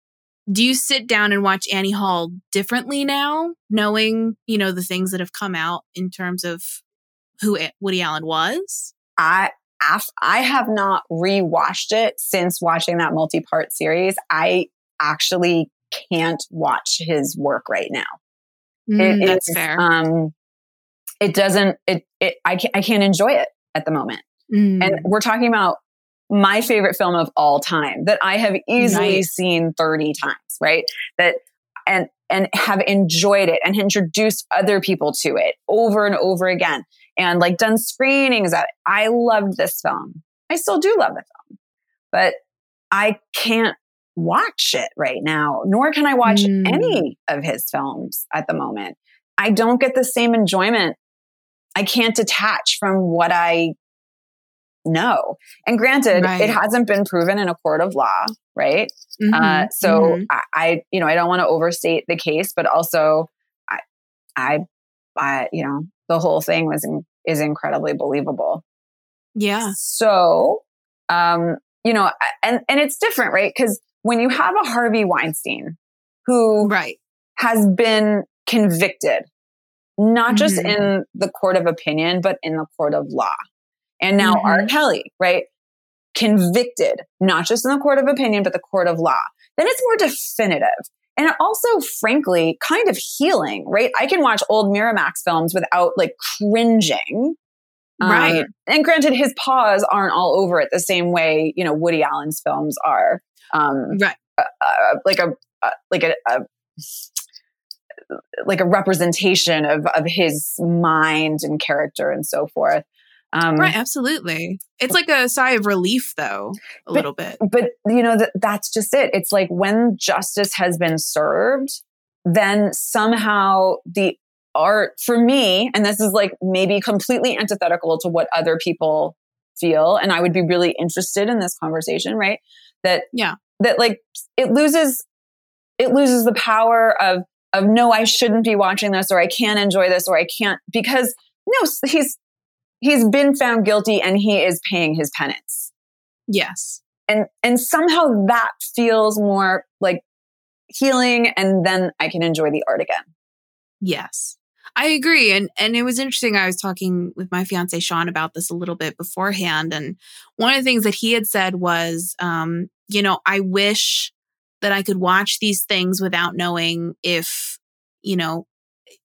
do you sit down and watch Annie Hall differently now, knowing, you know, the things that have come out in terms of who Woody Allen was? I I have not rewatched it since watching that multi-part series. I actually can't watch his work right now. Mm, It that's fair. Um, it doesn't. It. It. I can't. I can't enjoy it at the moment. Mm. And we're talking about my favorite film of all time that I have easily Right. seen 30 times, right? That and and have enjoyed it and introduced other people to it over and over again and like done screenings at it. I loved this film. I still do love the film. But I can't watch it right now, nor can I watch Mm. any of his films at the moment. I don't get the same enjoyment. I can't detach from what I know. And granted, Right. it hasn't been proven in a court of law, right? Uh, Mhm, so mhm. I, I, you know, I don't want to overstate the case, but also I, I, you know, the whole thing was in, is incredibly believable. Yeah. So, um, you know, and and it's different, right? Because when you have a Harvey Weinstein who right has been convicted, not just Mhm. in the court of opinion, but in the court of law, and now Mhm. R. Kelly, right, convicted, not just in the court of opinion, but the court of law, then it's more definitive. And also, frankly, kind of healing, right? I can watch old Miramax films without like cringing. Um, Right. and granted, his paws aren't all over it the same way, you know, Woody Allen's films are. Um, Right. uh, uh, like a, uh, like a, a, like a representation of, of his mind and character and so forth. Um, Right, absolutely. It's like a sigh of relief, though, a But- little bit. but you know that that's just it it's like when justice has been served then somehow the art for me and this is like maybe completely antithetical to what other people feel and i would be really interested in this conversation right that Yeah. that like it loses it loses the power of of no i shouldn't be watching this or i can't enjoy this or i can't because no he's he's been found guilty and he is paying his penance Yes. and and somehow that feels more like healing and then i can enjoy the art again Yes. I agree. And and it was interesting. I was talking with my fiance Sean about this a little bit beforehand. And one of the things that he had said was, um, you know, I wish that I could watch these things without knowing if, you know,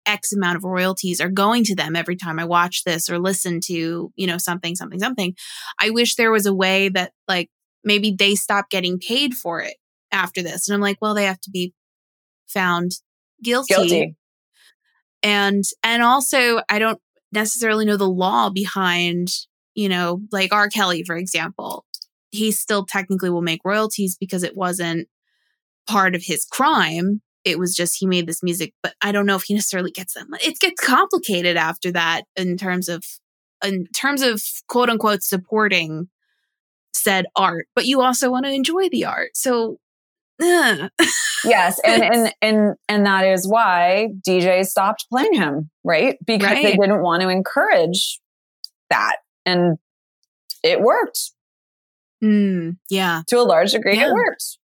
X amount of royalties are going to them every time I watch this or listen to, you know, something, something, something. I wish there was a way that like maybe they stop getting paid for it after this. And I'm like, well, they have to be found guilty guilty and and also i don't necessarily know the law behind you know like r. Kelly for example. He still technically will make royalties because it wasn't part of his crime. It was just he made this music but i don't know if he necessarily gets them it gets complicated after that in terms of in terms of quote unquote supporting said art but you also want to enjoy the art. So. yes and and and and that is why djs stopped playing him right because they didn't want to encourage that and it worked Mm, yeah to a large degree Yeah. it worked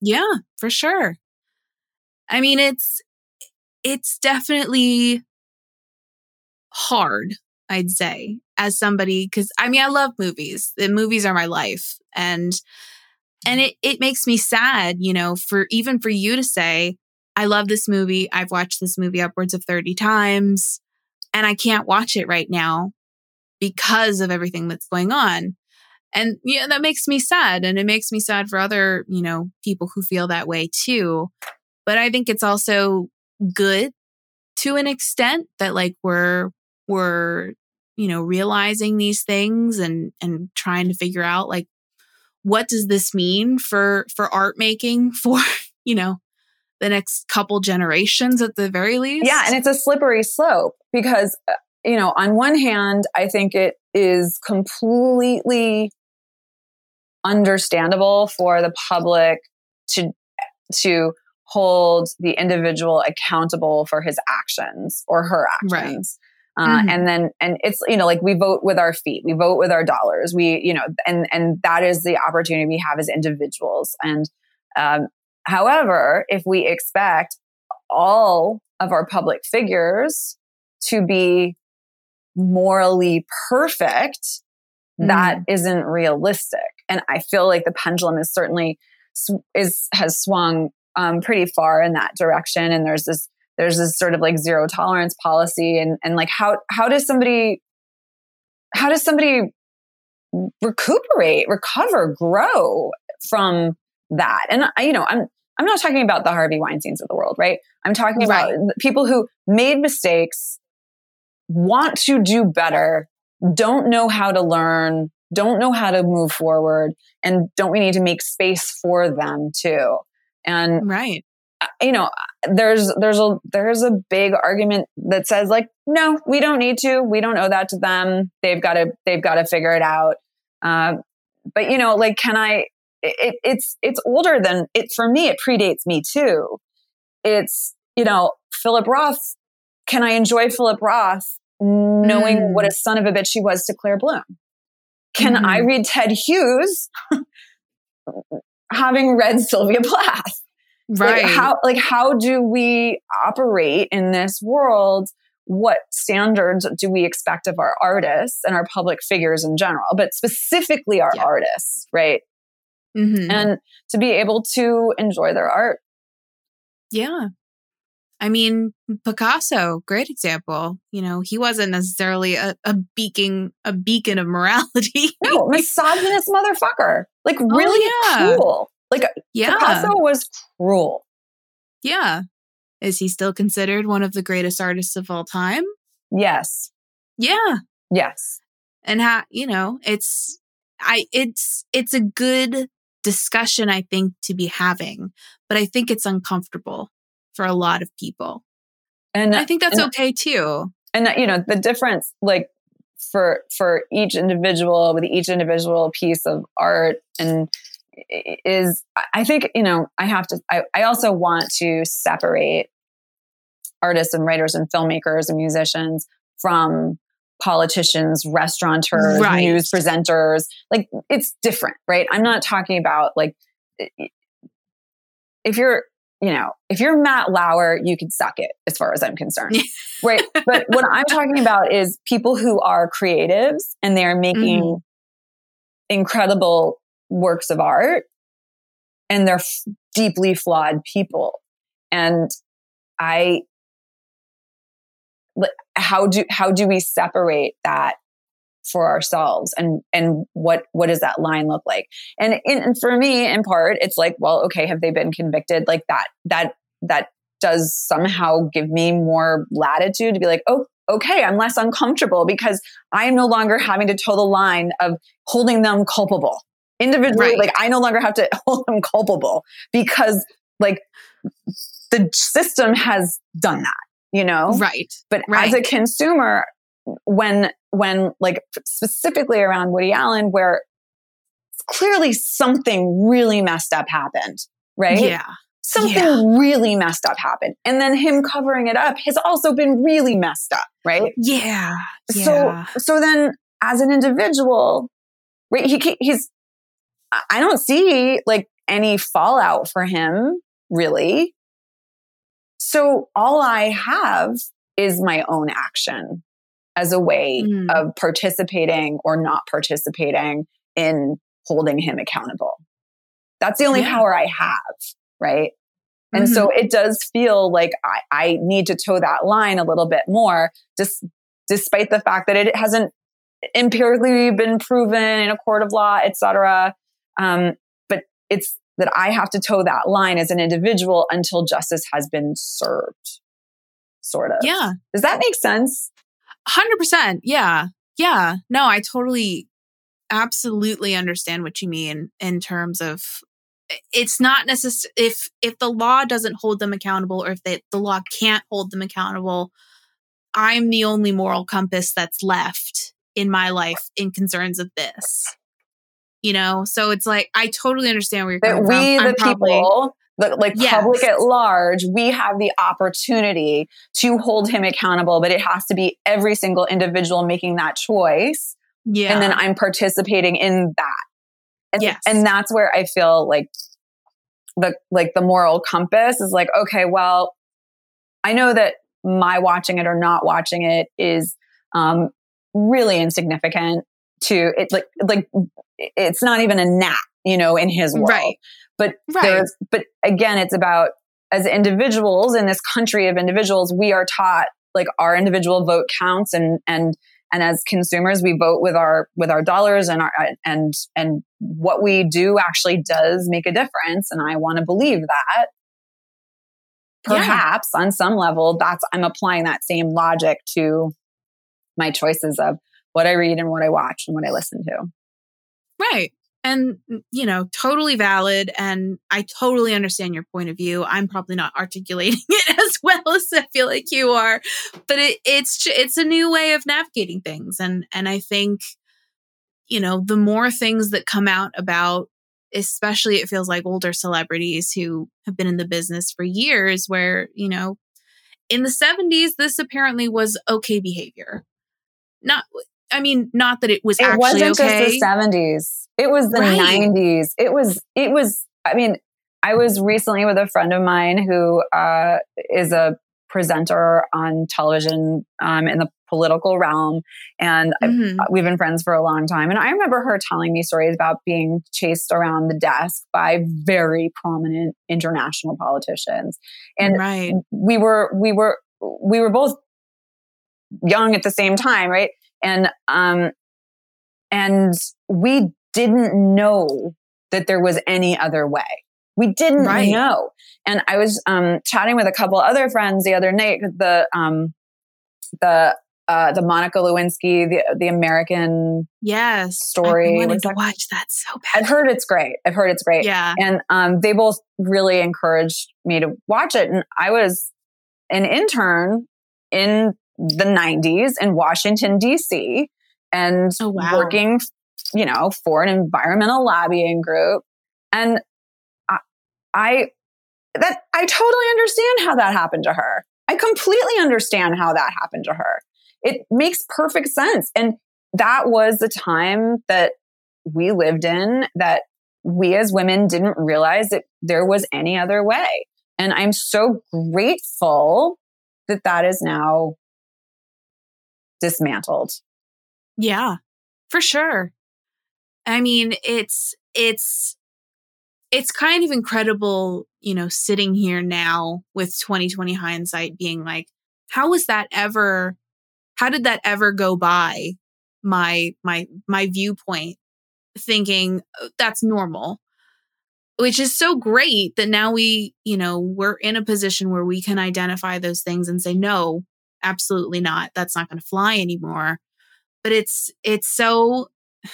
Yeah, for sure. I mean, it's it's definitely hard, I'd say, as somebody cuz I mean, I love movies. The movies are my life and and it it makes me sad, you know, for even for you to say I love this movie. I've watched this movie upwards of 30 times and I can't watch it right now because of everything that's going on. And yeah, that makes me sad. And it makes me sad for other, you know, people who feel that way too. But I think it's also good to an extent that like we're we're, you know, realizing these things and and trying to figure out like what does this mean for for art making for, you know, the next couple generations at the very least. Yeah, and it's a slippery slope because uh, you know, on one hand, I think it is completely understandable for the public to to hold the individual accountable for his actions or her actions. Uh, Mhm. and then and it's you know like we vote with our feet we vote with our dollars we you know and and that is the opportunity we have as individuals. And um, however if we expect all of our public figures to be morally perfect that isn't realistic. And i feel like the pendulum is certainly sw- is has swung um, pretty far in that direction. And there's this there's this sort of like zero tolerance policy and and like how how does somebody how does somebody recuperate recover grow from that? And I, you know i'm i'm not talking about the harvey weinsteins of the world right? I'm talking about people who made mistakes want to do better don't know how to learn don't know how to move forward and don't we need to make space for them too? And right. Uh, you know there's there's a there's a big argument that says like no we don't need to we don't owe that to them they've got to they've got to figure it out uh, but you know like can i it, it's it's older than it for me it predates me too it's you know philip roth can I enjoy Philip Roth knowing Mm. what a son of a bitch he was to Claire Bloom? Can Mhm. I read Ted Hughes having read Sylvia Plath? Right. Like how like how do we operate in this world? What standards do we expect of our artists and our public figures in general, but specifically our Yeah. artists, right? Mhm. And to be able to enjoy their art. Yeah. I mean, Picasso, great example. You know, he wasn't necessarily a, a beacon a beacon of morality. No, misogynist motherfucker. Like Oh, really yeah. cruel. Like yeah. Picasso was cruel. Yeah. Is he still considered one of the greatest artists of all time? Yes. Yeah. Yes. And how, you know, it's I it's it's a good discussion I think to be having, but I think it's uncomfortable for a lot of people. And And I think that's and- okay too. and you know the difference like for for each individual with each individual piece of art and is i think you know i have to i, I also want to separate artists and writers and filmmakers and musicians from politicians restaurateurs Right. news presenters like it's different right i'm not talking about like if you're you know if you're matt lauer you can suck it as far as i'm concerned right but what i'm talking about is people who are creatives and they're making Mhm. incredible works of art and they're f- deeply flawed people. And i how do how do we separate that for ourselves? And and what what does that line look like? And, and for me in part it's like well okay have they been convicted? Like that that that does somehow give me more latitude to be like oh okay i'm less uncomfortable because i'm no longer having to toe the line of holding them culpable individually Right. like i no longer have to hold them culpable because like the system has done that you know Right. but Right. as a consumer when when like specifically around woody allen where clearly something really messed up happened right Yeah. something Yeah. really messed up happened and then him covering it up has also been really messed up right Yeah. so Yeah. so then as an individual right he he's I- don't see like any fallout for him really so all i have is my own action as a way Mm. of participating or not participating in holding him accountable that's the only Yeah. power i have right and Mm-hmm. so it does feel like I, I need to toe that line a little bit more, just despite the fact that it hasn't empirically been proven in a court of law, et cetera. Um, but it's that I have to toe that line as an individual until justice has been served, sort of. Yeah. Does that make sense? Hundred percent. Yeah. Yeah. No, I totally absolutely understand what you mean in terms of it's not necessary if if the law doesn't hold them accountable or if they, the law can't hold them accountable i'm the only moral compass that's left in my life in concerns of this you know so it's like i totally understand where you're That coming we, from the I'm probably- people, the like Yes. public at large, we have the opportunity to hold him accountable, but it has to be every single individual making that choice. yeah and then I'm participating in that. And, Yes. and that's where I feel like the like the moral compass is like, okay, well, I know that my watching it or not watching it is um, really insignificant to it. Like like it's not even a gnat, you know, in his world. Right. But Right. there's but again, it's about as individuals in this country of individuals, we are taught like our individual vote counts and and and as consumers we vote with our with our dollars and our and and what we do actually does make a difference and i want to believe that Yeah. perhaps on some level that's i'm applying that same logic to my choices of what i read and what i watch and what i listen to Right. And, mm, you know, totally valid. And I totally understand your point of view. I'm probably not articulating it as well as I feel like you are, but it, it's, it's a new way of navigating things. And, and I think, you know, the more things that come out about, especially it feels like older celebrities who have been in the business for years where, you know, in the 70s, this apparently was okay behavior. Not, I mean, not that it was it wasn't okay. just the 70s it was the Right. 90s it was it was i mean i was recently with a friend of mine who uh, is a presenter on television um, in the political realm and I- Mhm. we've been friends for a long time and i remember her telling me stories about being chased around the desk by very prominent international politicians and right. we were we were we were both young at the same time right and um and we didn't know that there was any other way we didn't Right. know and i was um chatting with a couple other friends the other night the um the uh the monica lewinsky the the american Yes. story wanting was to watch that so bad. i've heard it's great i've heard it's great Yeah. and um, they both really encouraged me to watch it. And I was an intern in the 90s in Washington, D.C., and Oh, wow. working, you know, for an environmental lobbying group. And I, I, that I totally understand how that happened to her. I completely understand how that happened to her. It makes perfect sense. And that was the time that we lived in that we as women didn't realize that there was any other way. And I'm so grateful that that is now dismantled. Yeah, for sure. I mean, it's it's it's kind of incredible, you know, sitting here now with 2020 hindsight being like, how was that ever how did that ever go by my my my viewpoint thinking "Oh, that's normal which is so great that now we you know we're in a position where we can identify those things and say no absolutely not. That's not going to fly anymore. But it's it's so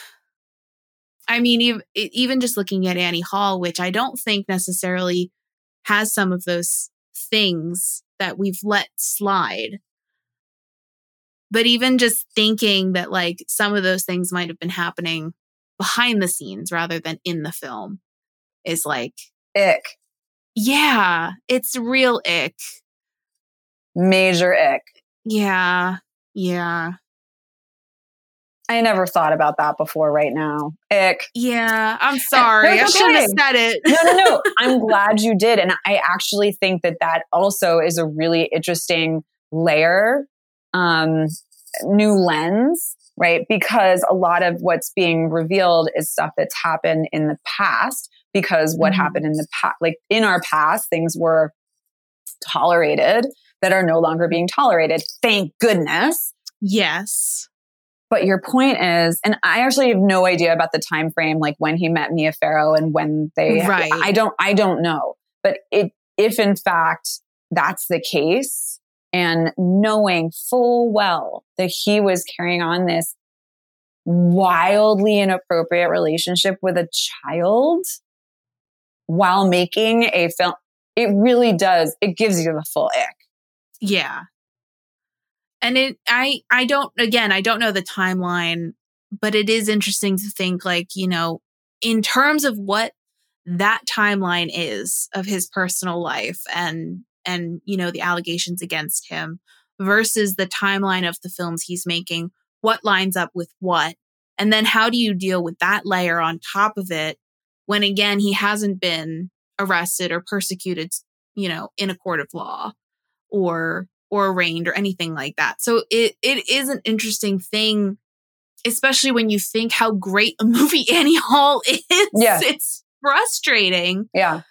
i mean even, even just looking at annie hall which i don't think necessarily has some of those things that we've let slide. But even just thinking that like some of those things might have been happening behind the scenes rather than in the film is like Ick, yeah it's real ick. Major ick. Yeah yeah I never thought about that before right now. Ick. yeah i'm sorry i it's shouldn't have said it No, no, no. I'm glad you did. And I actually think that that also is a really interesting layer, um, new lens, right? Because a lot of what's being revealed is stuff that's happened in the past. Because what Mhm. happened in the past, like in our past, things were tolerated that are no longer being tolerated. Thank goodness. yes But your point is, and I actually have no idea about the time frame, like when he met Mia Farrow and when they. Right. I don't. I don't know. But it, if in fact that's the case, and knowing full well that he was carrying on this wildly inappropriate relationship with a child while making a film, it really does. It gives you the full ick. Yeah. And it i i don't again i don't know the timeline but it is interesting to think like you know in terms of what that timeline is of his personal life and and you know the allegations against him versus the timeline of the films he's making what lines up with what and then how do you deal with that layer on top of it when again he hasn't been arrested or persecuted you know in a court of law or or arraigned or anything like that. So it it is an interesting thing, especially when you think how great a movie Annie Hall is. Yeah. It's frustrating Yeah.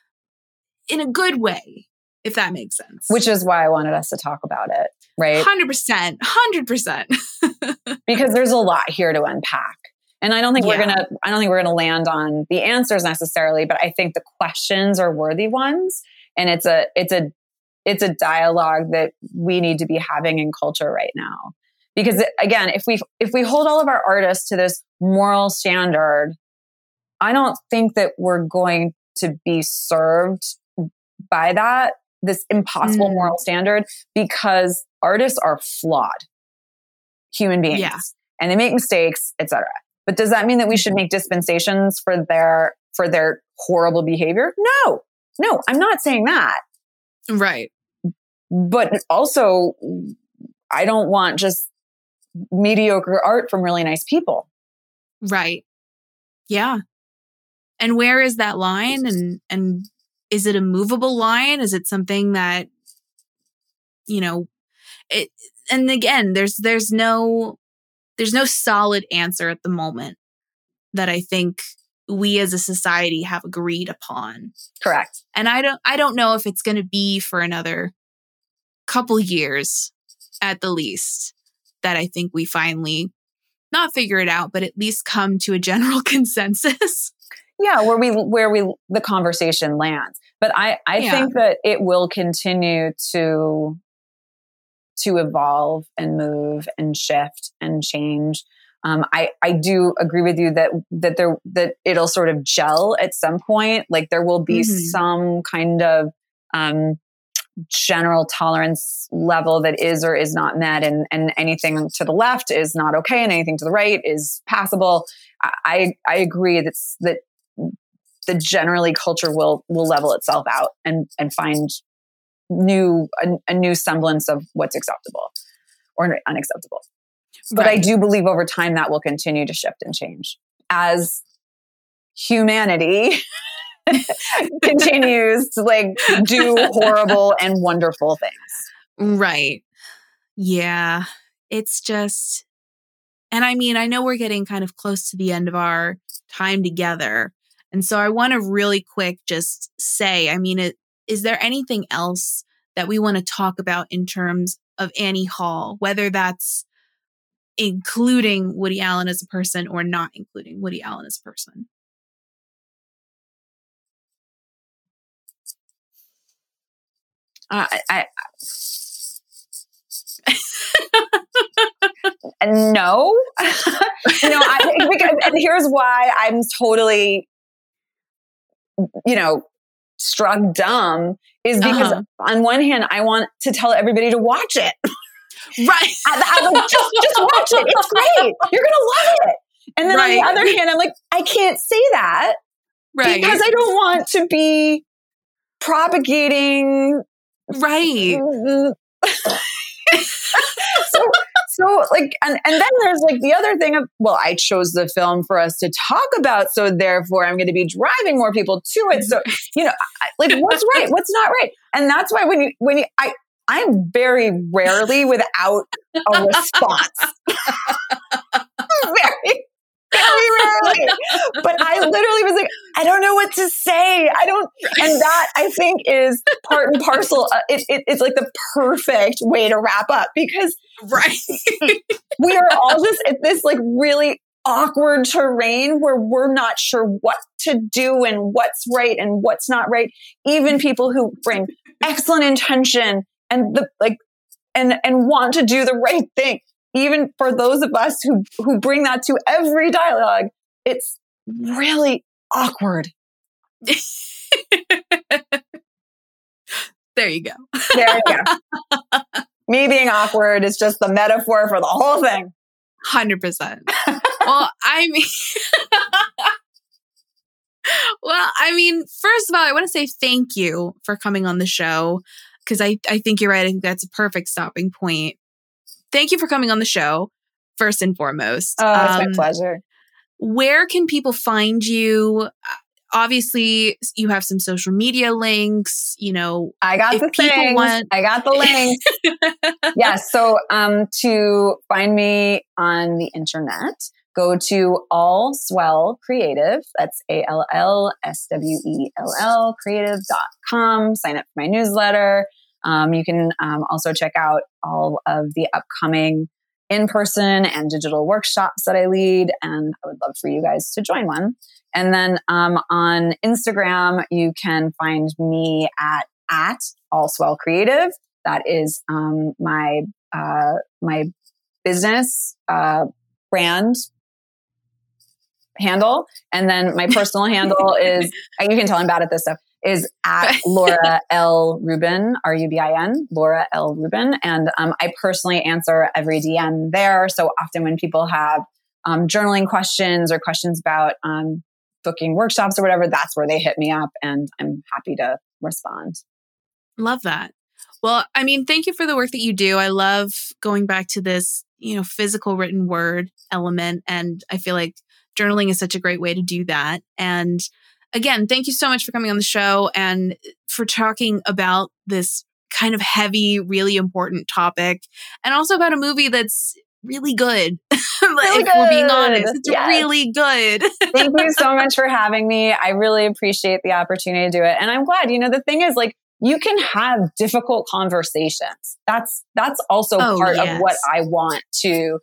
in a good way, if that makes sense. Which is why I wanted us to talk about it. Right. hundred percent, hundred percent. because there's a lot here to unpack. And I don't think we're gonna I don't think we're gonna land on the answers necessarily, but I think the questions are worthy ones. And it's a it's a it's a dialogue that we need to be having in culture right now. Because again, if we if we hold all of our artists to this moral standard, I don't think that we're going to be served by that, this impossible Mm. moral standard, because artists are flawed human beings Yeah. and they make mistakes, etc. But does that mean that we should make dispensations for their for their horrible behavior? No. No, I'm not saying that. right. But also I don't want just mediocre art from really nice people. Right. Yeah. And where is that line and and is it a movable line? Is it something that you know it and again there's there's no there's no solid answer at the moment that I think we as a society have agreed upon. Correct. And I don't I don't know if it's going to be for another couple years at the least that I think we finally not figure it out but at least come to a general consensus. Yeah, where we where we the conversation lands. But I I Yeah. think that it will continue to to evolve and move and shift and change. Um, I I do agree with you that that there that it'll sort of gel at some point. Like there will be Mhm. some kind of um, general tolerance level that is or is not met, and and anything to the left is not okay, and anything to the right is passable. I I agree that's that the generally culture will will level itself out and and find new a, a new semblance of what's acceptable or unacceptable. But i do believe over time that will continue to shift and change. As humanity continues to like do horrible and wonderful things Right. Yeah. It's just, and I mean, I know we're getting kind of close to the end of our time together. And so I want to really quick just say, I mean, it, is there anything else that we want to talk about in terms of Annie Hall, whether that's including Woody Allen as a person or not including Woody Allen as a person? Uh, I, I no you know I, because, and here's why i'm totally you know struck dumb is because Uh-huh. on one hand i want to tell everybody to watch it Right. I, I'm like, just, just watch it it's great you're gonna love it and then on the other hand i'm like i can't say that Right. because i don't want to be propagating right. so so like and, and then there's like the other thing of well i chose the film for us to talk about so therefore i'm going to be driving more people to it. So you know I, like what's right? What's not right? And that's why when you when you i i'm very rarely without a response. Very very rarely. But i literally was like i don't know what to say. I don't and that i think is part and parcel. Uh, it, it, it's like the perfect way to wrap up because Right. we are all just at this like really awkward terrain where we're not sure what to do and what's right and what's not right. Even people who bring excellent intention and the like and and want to do the right thing. Even for those of us who who bring that to every dialogue it's really awkward there you go. there you go me being awkward is just the metaphor for the whole thing Hundred percent. Well, I mean, well, I mean, first of all, I want to say thank you for coming on the show because I I think you're right. I think that's a perfect stopping point. Thank you for coming on the show. First and foremost, oh it's Um, my pleasure where can people find you? Obviously, you have some social media links. You know, I got the things. want- I got the links. yes. So um, to find me on the internet, go to Allswell Creative. That's A L L S W E L L creative.com. Sign up for my newsletter. Um, you can um, also check out all of the upcoming in person and digital workshops that I lead. And I would love for you guys to join one. And then um, on Instagram, you can find me at at Allswell Creative. That is um, my uh, my business uh, brand handle, and then my personal handle is you can tell I'm bad at this stuff. Is at Laura L Rubin R U B I N Laura L Rubin, and um, I personally answer every DM there. So often when people have um, journaling questions or questions about um, booking workshops or whatever, that's where they hit me up, and I'm happy to respond. Love that. Well, I mean, thank you for the work that you do. I love going back to this, you know, physical written word element. And I feel like journaling is such a great way to do that. And again, thank you so much for coming on the show and for talking about this kind of heavy, really important topic and also about a movie that's really good. Really if we're being honest, it's Yes. really good. Thank you so much for having me. I really appreciate the opportunity to do it. And I'm glad, you know, the thing is like you can have difficult conversations. That's that's also Oh, part yes. of what I want to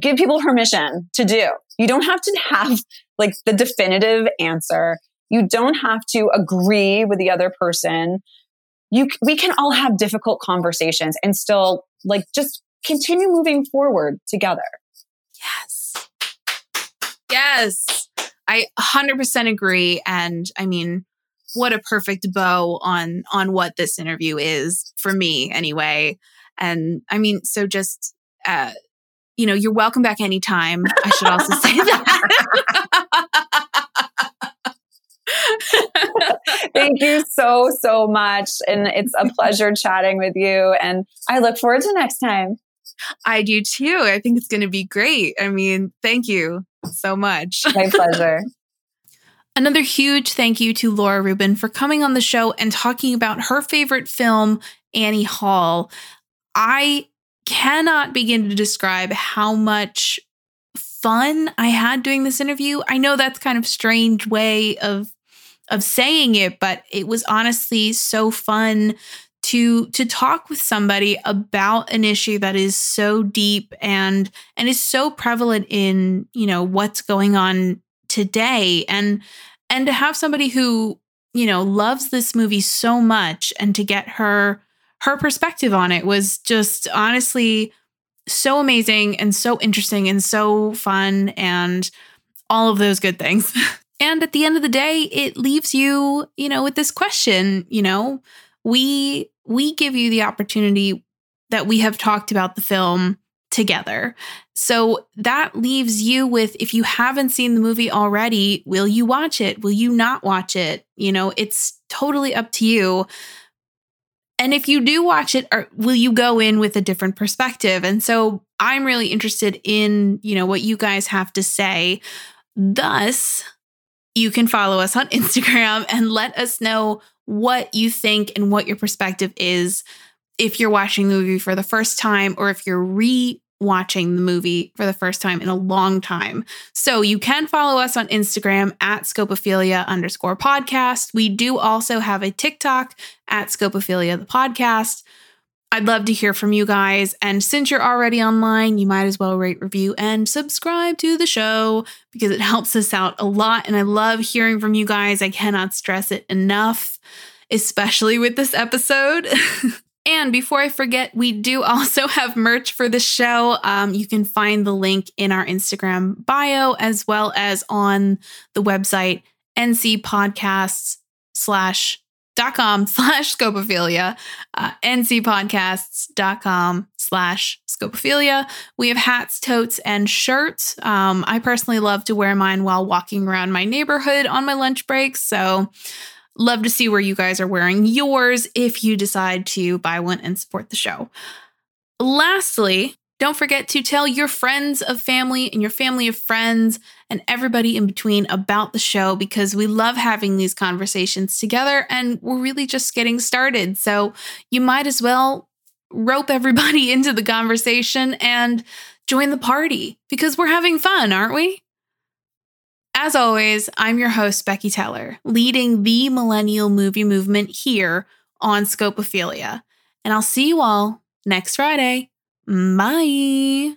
give people permission to do. You don't have to have like the definitive answer. You don't have to agree with the other person. You we can all have difficult conversations and still like just continue moving forward together. Yes. Yes. I 100% agree and I mean what a perfect bow on on what this interview is for me anyway. And I mean so just uh you know, you're welcome back anytime. I should also say that. Thank you so, so much. And it's a pleasure chatting with you. And I look forward to next time. I do too. I think it's going to be great. I mean, thank you so much. My pleasure. Another huge thank you to Laura Rubin for coming on the show and talking about her favorite film, Annie Hall. I cannot begin to describe how much fun I had doing this interview. I know that's kind of strange way of of saying it, but it was honestly so fun to to talk with somebody about an issue that is so deep and and is so prevalent in, you know, what's going on today and and to have somebody who, you know, loves this movie so much and to get her her perspective on it was just honestly so amazing and so interesting and so fun and all of those good things. and at the end of the day, it leaves you, you know, with this question, you know, we we give you the opportunity that we have talked about the film together. So that leaves you with if you haven't seen the movie already, will you watch it? Will you not watch it? You know, it's totally up to you. And if you do watch it, will you go in with a different perspective? And so I'm really interested in, you know, what you guys have to say. Thus, you can follow us on Instagram and let us know what you think and what your perspective is if you're watching the movie for the first time or if you're re watching the movie for the first time in a long time. So you can follow us on Instagram at scopophilia underscore podcast. We do also have a TikTok at scopophilia the podcast. I'd love to hear from you guys. And since you're already online, you might as well rate, review, and subscribe to the show because it helps us out a lot. And I love hearing from you guys. I cannot stress it enough, especially with this episode. and before I forget, we do also have merch for the show. Um, you can find the link in our Instagram bio as well as on the website ncpodcasts slash dot com slash scopophilia uh, ncpodcasts.com slash scopophilia. We have hats totes and shirts. Um, i personally love to wear mine while walking around my neighborhood on my lunch breaks. So love to see where you guys are wearing yours if you decide to buy one and support the show lastly don't forget to tell your friends of family and your family of friends and everybody in between about the show because we love having these conversations together and we're really just getting started. So you might as well rope everybody into the conversation and join the party because we're having fun, aren't we? As always, I'm your host, Becky Teller, leading the millennial movie movement here on Scopophilia. And I'll see you all next Friday. Bye.